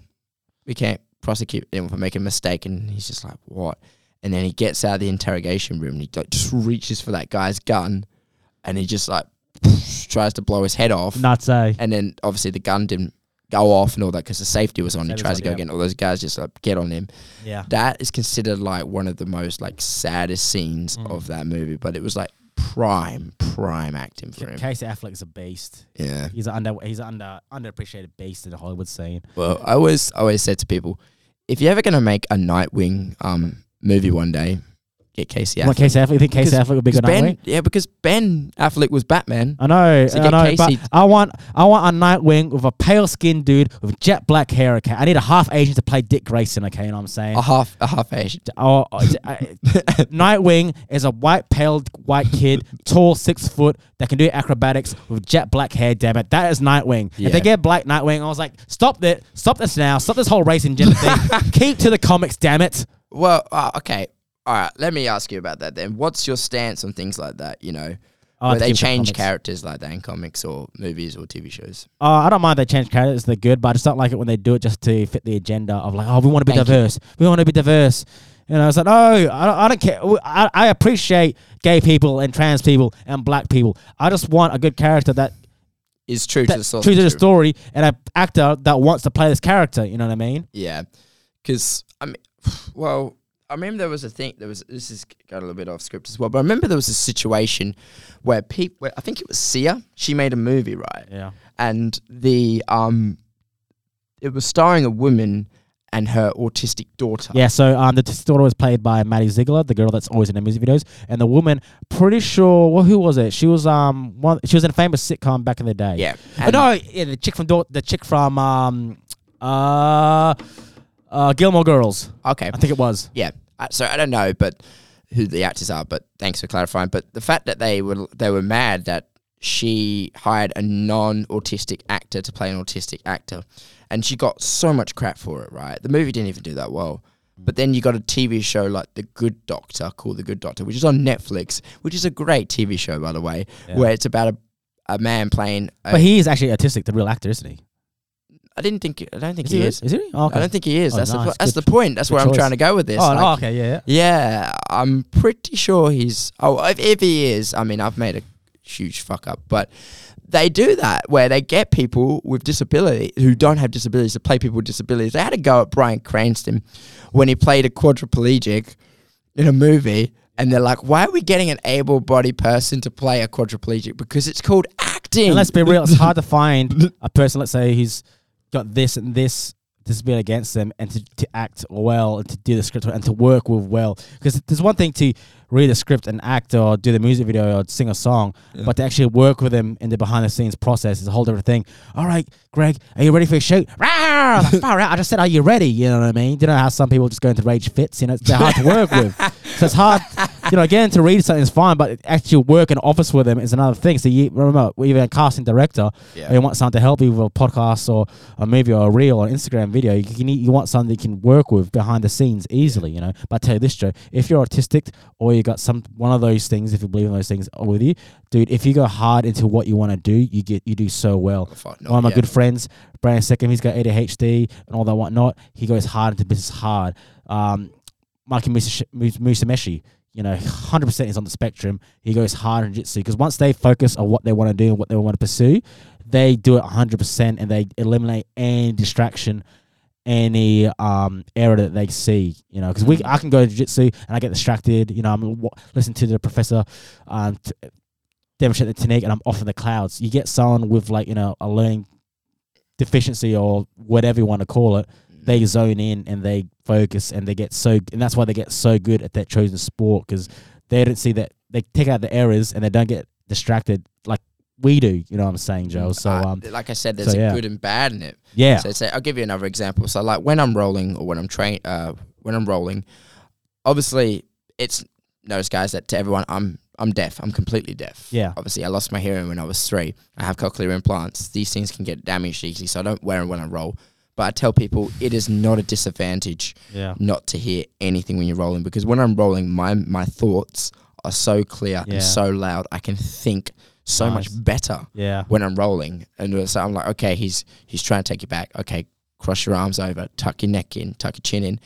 we can't prosecute him for making a mistake and he's just like what and then he gets out of the interrogation room and he like, just reaches for that guy's gun and he just like tries to blow his head off Nuts, eh? and then obviously the gun didn't go off and all that because the safety was on. Safety he tries was to go on, yeah. again. All those guys just like get on him. Yeah. That is considered like one of the most like saddest scenes Mm. of that movie. But it was like prime, prime acting for him. Casey Affleck's a beast. Yeah. He's under he's an under underappreciated beast in the Hollywood scene. Well, I always I always said to people, if you're ever gonna make a Nightwing um movie one day, get Casey Affleck. Casey Affleck? You think Casey Affleck would be good ben, Nightwing? yeah, because Ben Affleck was Batman. I know, So I know, but I want, I want a Nightwing with a pale skinned dude with jet black hair. Okay, I need a half Asian to play Dick Grayson. Okay, you know what I'm saying? A half, a half Asian. Oh, oh, Nightwing is a white, pale white kid, tall, six foot, that can do acrobatics with jet black hair. Damn it, that is Nightwing. If they get black Nightwing, I was like, stop that, stop this now, stop this whole race and gender thing. Keep to the comics, damn it. Well, uh, okay. All right. Let me ask you about that then. What's your stance on things like that? You know, Oh, where they change characters like that in comics or movies or TV shows. Uh, I don't mind they change characters; they're good, but I just don't like it when they do it just to fit the agenda of like, oh, we want to be Thank you. diverse, we want to be diverse. You know, was like, no, I don't, I don't care. I, I appreciate gay people and trans people and black people. I just want a good character that Is true to the source. true to the story and an actor that wants to play this character. You know what I mean? Yeah, because I mean, well, I remember there was a thing. There was this is got a little bit off script as well, but I remember there was a situation where people. Where I think it was Sia. She made a movie, right? Yeah. And the um, it was starring a woman and her autistic daughter. Yeah. So um, the daughter was played by Maddie Ziegler, the girl that's always in the music videos, and the woman, pretty sure, well, who was it? She was um one. She was in a famous sitcom back in the day. Yeah. Oh, no, yeah, the chick from the chick from um uh uh Gilmore Girls. Okay. I think it was. yeah. Uh, So I don't know, but who the actors are. But thanks for clarifying. But the fact that they were they were mad that she hired a non-autistic actor to play an autistic actor, and she got so much crap for it. Right, the movie didn't even do that well. But then you got a TV show like The Good Doctor, called The Good Doctor, which is on Netflix, which is a great TV show, by the way, Yeah. where it's about a, a man playing. A, But he is actually autistic, the real actor, isn't he? I didn't think. I don't think Is he, he? is. Is he? Oh, okay. I don't think he is. Oh, that's the, nice. po- that's Good- the point. That's good where I'm trying to go with this. oh, Like, no, okay, yeah, yeah. Yeah, I'm pretty sure he's. Oh, if, if he is, I mean, I've made a huge fuck up, but they do that where they get people with disability who don't have disabilities to play people with disabilities. They had a go at Bryan Cranston when he played a quadriplegic in a movie, and they're like, "Why are we getting an able-bodied person to play a quadriplegic? Because it's called acting." And let's be real, it's hard to find a person, let's say, who's got this and this disability against them and to, to act well and to do the script and to work with well. Because there's one thing to read a script and act or do the music video or sing a song, but to actually work with them in the behind the scenes process is a whole different thing. All right, Greg, are you ready for your shoot? Rawr! Like, Far out. I just said, are you ready? You know what I mean? Do you know how some people just go into rage fits? You know, they're hard to work with. So it's hard, you know, again, to read something is fine, but actually work in office with them is another thing. So you remember, even a casting director, Yeah. you want someone to help you with a podcast or a movie or a reel or an Instagram video, you, can, you want someone that you can work with behind the scenes easily, you know. But I tell you this, Joe, if you're autistic or you got some one of those things, if you believe in those things with you, dude, if you go hard into what you want to do, you get you do so well. One of my yeah. good friends, Brandon Second, he's got ADHD and all that whatnot. He goes hard into business hard. Um, Mus- Musameshi, you know, 100% is on the spectrum. He goes hard in jiu-jitsu because once they focus on what they want to do and what they want to pursue, they do it 100% and they eliminate any distraction, any um error that they see, you know, because we I can go to jiu-jitsu and I get distracted, you know, I'm wa- listening to the professor um, t- demonstrate the technique and I'm off in the clouds. You get someone with like, you know, a learning deficiency or whatever you want to call it, they zone in and they focus and they get so, and that's why they get so good at that chosen sport because they don't see that they take out the errors and they don't get distracted like we do. You know what I'm saying, Joe? So, Uh, um, like I said, there's so, a good and bad in it. yeah, So say I'll give you another example. So like when I'm rolling or when I'm train uh when I'm rolling, obviously it's notice guys that to everyone I'm I'm deaf. I'm completely deaf. Yeah. Obviously I lost my hearing when I was three. I have cochlear implants. These things can get damaged easily, so I don't wear them when I roll. But I tell people it is not a disadvantage yeah, not to hear anything when you're rolling because when I'm rolling, my my thoughts are so clear Yeah. and so loud. I can think so Nice. much better yeah, when I'm rolling. And uh, so I'm like, okay, he's he's trying to take you back. Okay, cross your arms over, tuck your neck in, tuck your chin in.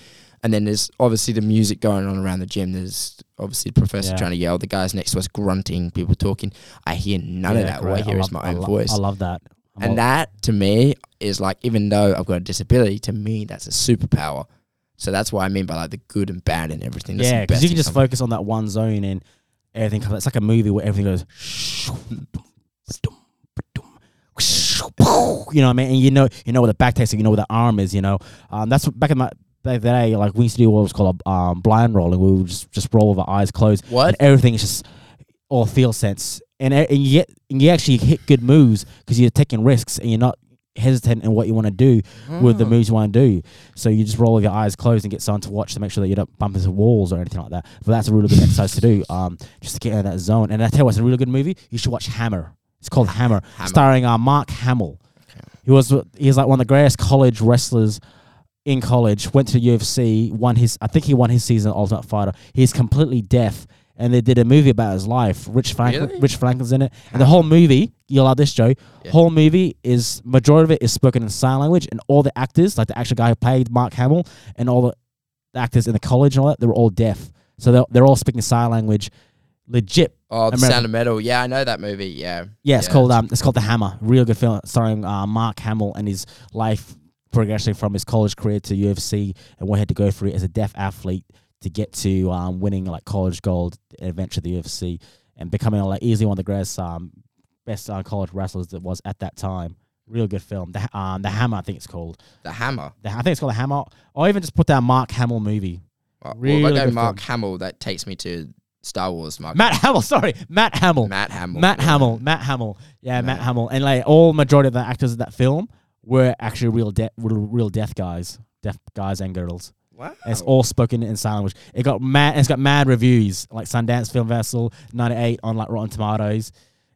And then there's obviously the music going on around the gym. There's obviously the professor Yeah. trying to yell, the guys next to us grunting, people talking. I hear none of Yeah, that. All I great. hear love- is my I own lo- voice. I love that. I'm all- and that to me is like, even though I've got a disability, to me that's a superpower. So that's what I mean by like the good and bad and everything. That's the yeah, because best you can in just something. focus on that one zone and everything comes. It's like a movie where everything goes. You know what I mean? And you know, you know where the back takes, you know where the arm is. You know, um, that's what back in my back then, like we used to do what was called a um, blind rolling. We would just just roll with our eyes closed. What? And everything is just all feel sense, and, and you get and you actually hit good moves because you're taking risks and you're not hesitant in what you want to do with the Oh. moves you want to do. So you just roll with your eyes closed and get someone to watch to make sure that you don't bump into walls or anything like that. But that's a really good exercise to do, um, just to get in that zone. And I tell you what's a really good movie. You should watch Hammer. It's called Hammer, Hammer. starring uh, Matt Hamill. He was he was like one of the greatest college wrestlers in college. Went to UFC, won his I think he won his season Ultimate Fighter. He's completely deaf, and they did a movie about his life. Rich Franklin, Really? Rich Franklin's in it, and the whole movie you'll love this, Joe. Yeah. Whole movie is majority of it is spoken in sign language, and all the actors, like the actual guy who played Matt Hamill, and all the, actors in the college and all that, they were all deaf. So they're, they're all speaking sign language, legit. Oh, the American- Sound of Metal. Yeah, I know that movie. Yeah. Yeah, it's Yeah, called it's- um, it's called The Hammer. Real good film starring uh, Matt Hamill and his life progression from his college career to UFC and what he had to go through as a deaf athlete to get to um, winning like college gold eventually the UFC and becoming like easily one of the greatest um, best uh, college wrestlers that was at that time. Real good film. The um, the Hammer, I think it's called. The Hammer. The, I think it's called The Hammer. Or even just put down Mark Hamill movie. Oh, Really well, if I go Mark film. Hamill, that takes me to Star Wars. Mark Matt Hamill, sorry, Matt Hamill. Matt Hamill. Matt yeah. Hamill, Matt Hamill, yeah, Matt Matt. Hamill, and like all majority of the actors of that film were actually real deaf, real, real deaf guys, death guys and girls. Wow. And it's all spoken in sign language. It got mad. It's got mad reviews, like Sundance Film Festival, ninety eight on like Rotten Tomatoes.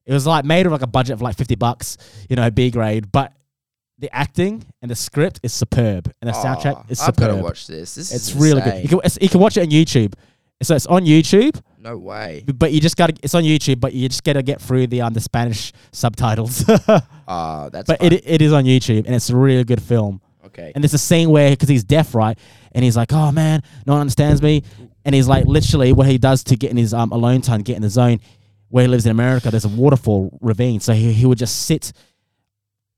It was like made with like a budget of like fifty bucks, you know, B grade, but the acting and the script is superb, and the soundtrack Aw, is I've got to superb. watch this. This It's is really good. You can, you can watch it on YouTube. So it's on YouTube, No way. but you just got to. It's on YouTube, but you just got to get through the um the Spanish subtitles. Ah, that's. but it it is on YouTube, and it's a really good film. okay. And there's a scene where because he's deaf, right, and he's like, "Oh man, no one understands me," and he's like, literally, what he does to get in his um alone time, get in the zone, where he lives in America. There's a waterfall ravine, so he he would just sit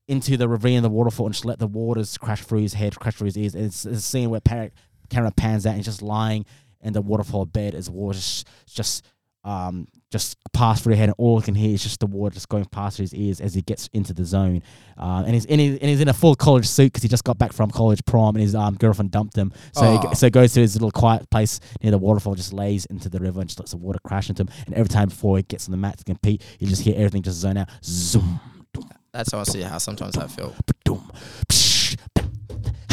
into the ravine of the waterfall and just let the waters crash through his head, crash through his ears. And it's, it's a scene where par- camera pans out and he's just lying in the waterfall bed as water just just um just pass through your head and all you can hear is just the water just going past his ears as he gets into the zone. Uh, and he's and, he, and he's in a full college suit because he just got back from college prom and his um, girlfriend dumped him. So he, so he goes to his little quiet place near the waterfall, just lays into the river and just lets the water crash into him. And every time before he gets on the mat to compete, you just hear everything just zone out. Zoom, That's honestly how sometimes I feel.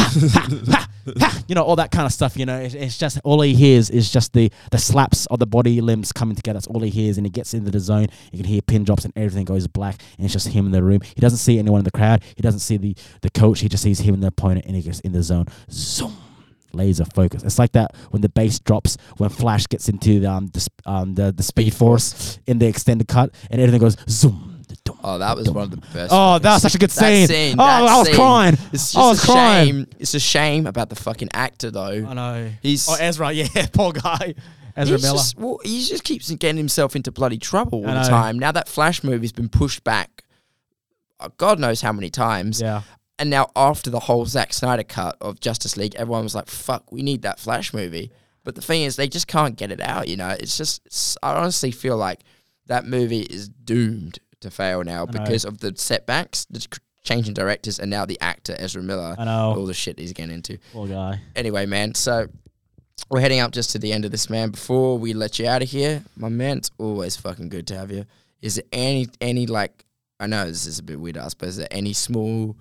Ha, ha. you know all that kind of stuff. You know, it's, it's just all he hears is just the the slaps of the body limbs coming together. That's all he hears, and he gets into the zone. You can hear pin drops, and everything goes black, and it's just him in the room. He doesn't see anyone in the crowd. He doesn't see the the coach. He just sees him and the opponent, and he gets in the zone. Zoom. Laser focus. It's like that when the bass drops when Flash gets into the um the um the, the Speed Force in the extended cut, and everything goes zoom. Da-dum, Oh, that was one of the best. Oh, fucking that was such a good That scene. scene, oh, that I was scene. crying. It's I was a crying. shame. It's a shame about the fucking actor though. I know. He's Oh, Ezra, yeah, poor guy. Ezra he's Miller. just well, he just keeps getting himself into bloody trouble all the time. Now that Flash movie's been pushed back, uh, God knows how many times. yeah. And now after the whole Zack Snyder cut of Justice League, everyone was like, "Fuck, we need that Flash movie." But the thing is, they just can't get it out. You know, it's just. It's, I honestly feel like that movie is doomed to fail now because of the setbacks, the ch- changing directors, and now the actor Ezra Miller. I know. All the shit he's getting into. Poor guy. Anyway, man. So we're heading up just to the end of this, man. Before we let you out of here, my man, it's always fucking good to have you. Is there any any like? I know this is a bit weird, to ask, but is there any small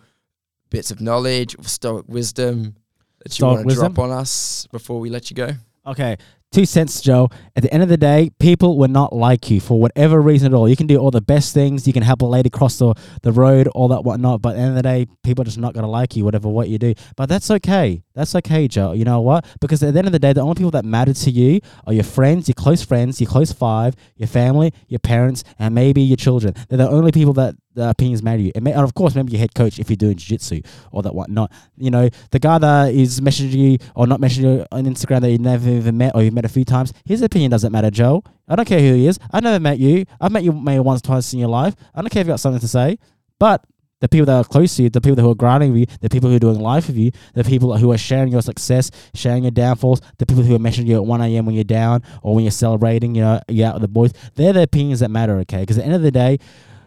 bits of knowledge or stoic wisdom that you Stoic want to wisdom? drop on us before we let you go? Okay. Two cents, Joe. At the end of the day, people will not like you for whatever reason at all. You can do all the best things. You can help a lady cross the, the road, all that whatnot. But at the end of the day, people are just not to like you, whatever what you do. But that's okay. That's okay, Joe. You know what? Because at the end of the day, the only people that matter to you are your friends, your close friends, your close five, your family, your parents, and maybe your children. They're the only people that the opinions matter you. And, may, and of course, maybe your head coach if you're doing jiu-jitsu or that whatnot. You know, the guy that is messaging you or not messaging you on Instagram that you never even met or you've met a few times, his opinion doesn't matter, Joe. I don't care who he is. I've never met you. I've met you maybe once, twice in your life. I don't care if you've got something to say. But the people that are close to you, the people who are grinding with you, the people who are doing life with you, the people who are sharing your success, sharing your downfalls, the people who are messaging you at 1 a.m. when you're down or when you're celebrating, you know, you're out with the boys, they're the opinions that matter, okay? Because at the end of the day,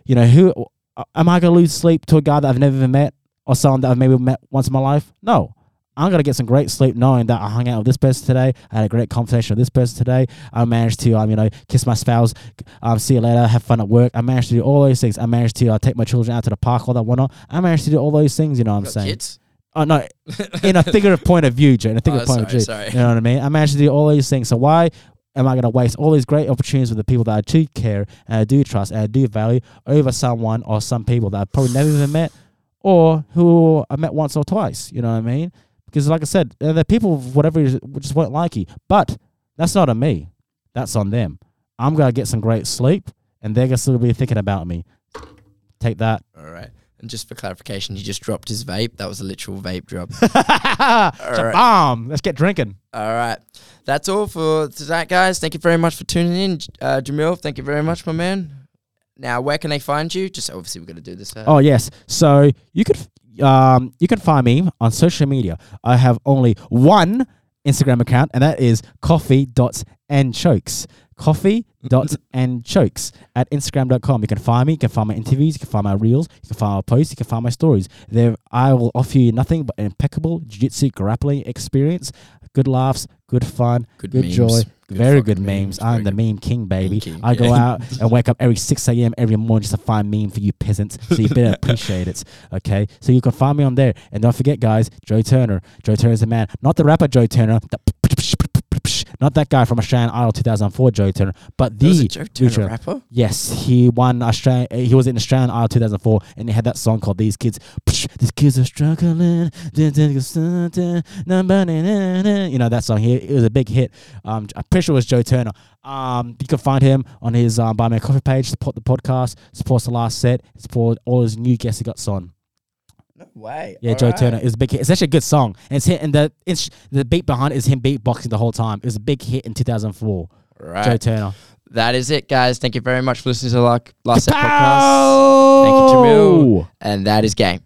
you know, who am I going to lose sleep to a guy that I've never even met or someone that I've maybe met once in my life? No. I'm gonna get some great sleep knowing that I hung out with this person today. I had a great conversation with this person today. I managed to, um, you know, kiss my spouse, um, see you later, have fun at work. I managed to do all those things. I managed to uh, take my children out to the park, all that whatnot. I managed to do all those things. You know what I'm saying? kids? Oh no, in a figurative point of view, Joe. In a Oh, figurative point of sorry, view. sorry. You know what I mean? I managed to do all these things. So why am I going to waste all these great opportunities with the people that I do care and I do trust and I do value over someone or some people that I've probably never even met or who I met once or twice? You know what I mean? Because like I said, the people whatever just won't like you. But that's not on me. That's on them. I'm gonna get some great sleep, and they're gonna still be thinking about me. Take that. All right. And just for clarification, he just dropped his vape. That was a literal vape drop. it's a right. bomb. Let's get drinking. all right. That's all for tonight, guys. Thank you very much for tuning in. Uh, Jamil, thank you very much, my man. Now, where can they find you? Just obviously, we're going to do this. Uh, Oh yes. So you could um you can find me on social media. I have only one Instagram account, and that is coffee dots and chokes. Coffee dots and chokes at Instagram.com. You can find me, you can find my interviews, you can find my reels, you can find my posts, you can find my stories. There I will offer you nothing but impeccable jiu-jitsu grappling experience, good laughs, good fun, Good good, joy, Good very good memes. memes. I'm the meme king, baby. king, I go yeah. out and wake up every 6 a.m. every morning just to find meme for you peasants. So you better appreciate it. Okay. So you can find me on there. And don't forget, guys, Joe Turner. Joe Turner's the man. Not the rapper Joe Turner. The not that guy from Australian Idol 2004, Joe Turner, but was the a Joe Turner Turner. rapper? Yes, he won Australian. uh, He was in Australian Idol 2004, and he had that song called "These Kids." These kids are struggling. You know that song. He it was a big hit. Um, I'm pretty sure it was Joe Turner. Um, you can find him on his um, Buy Me a Coffee page. Support the podcast. Support the last set. Support all his new guests he got on. No way. Yeah, All Joe right. Turner is a big hit. It's actually a good song, and it's hit. And the it's, the beat behind it is him beatboxing the whole time. It was a big hit in 2004. Right. Joe Turner. That is it, guys. Thank you very much for listening to the like, Last Set podcast. Thank you, Jamil. And that is game.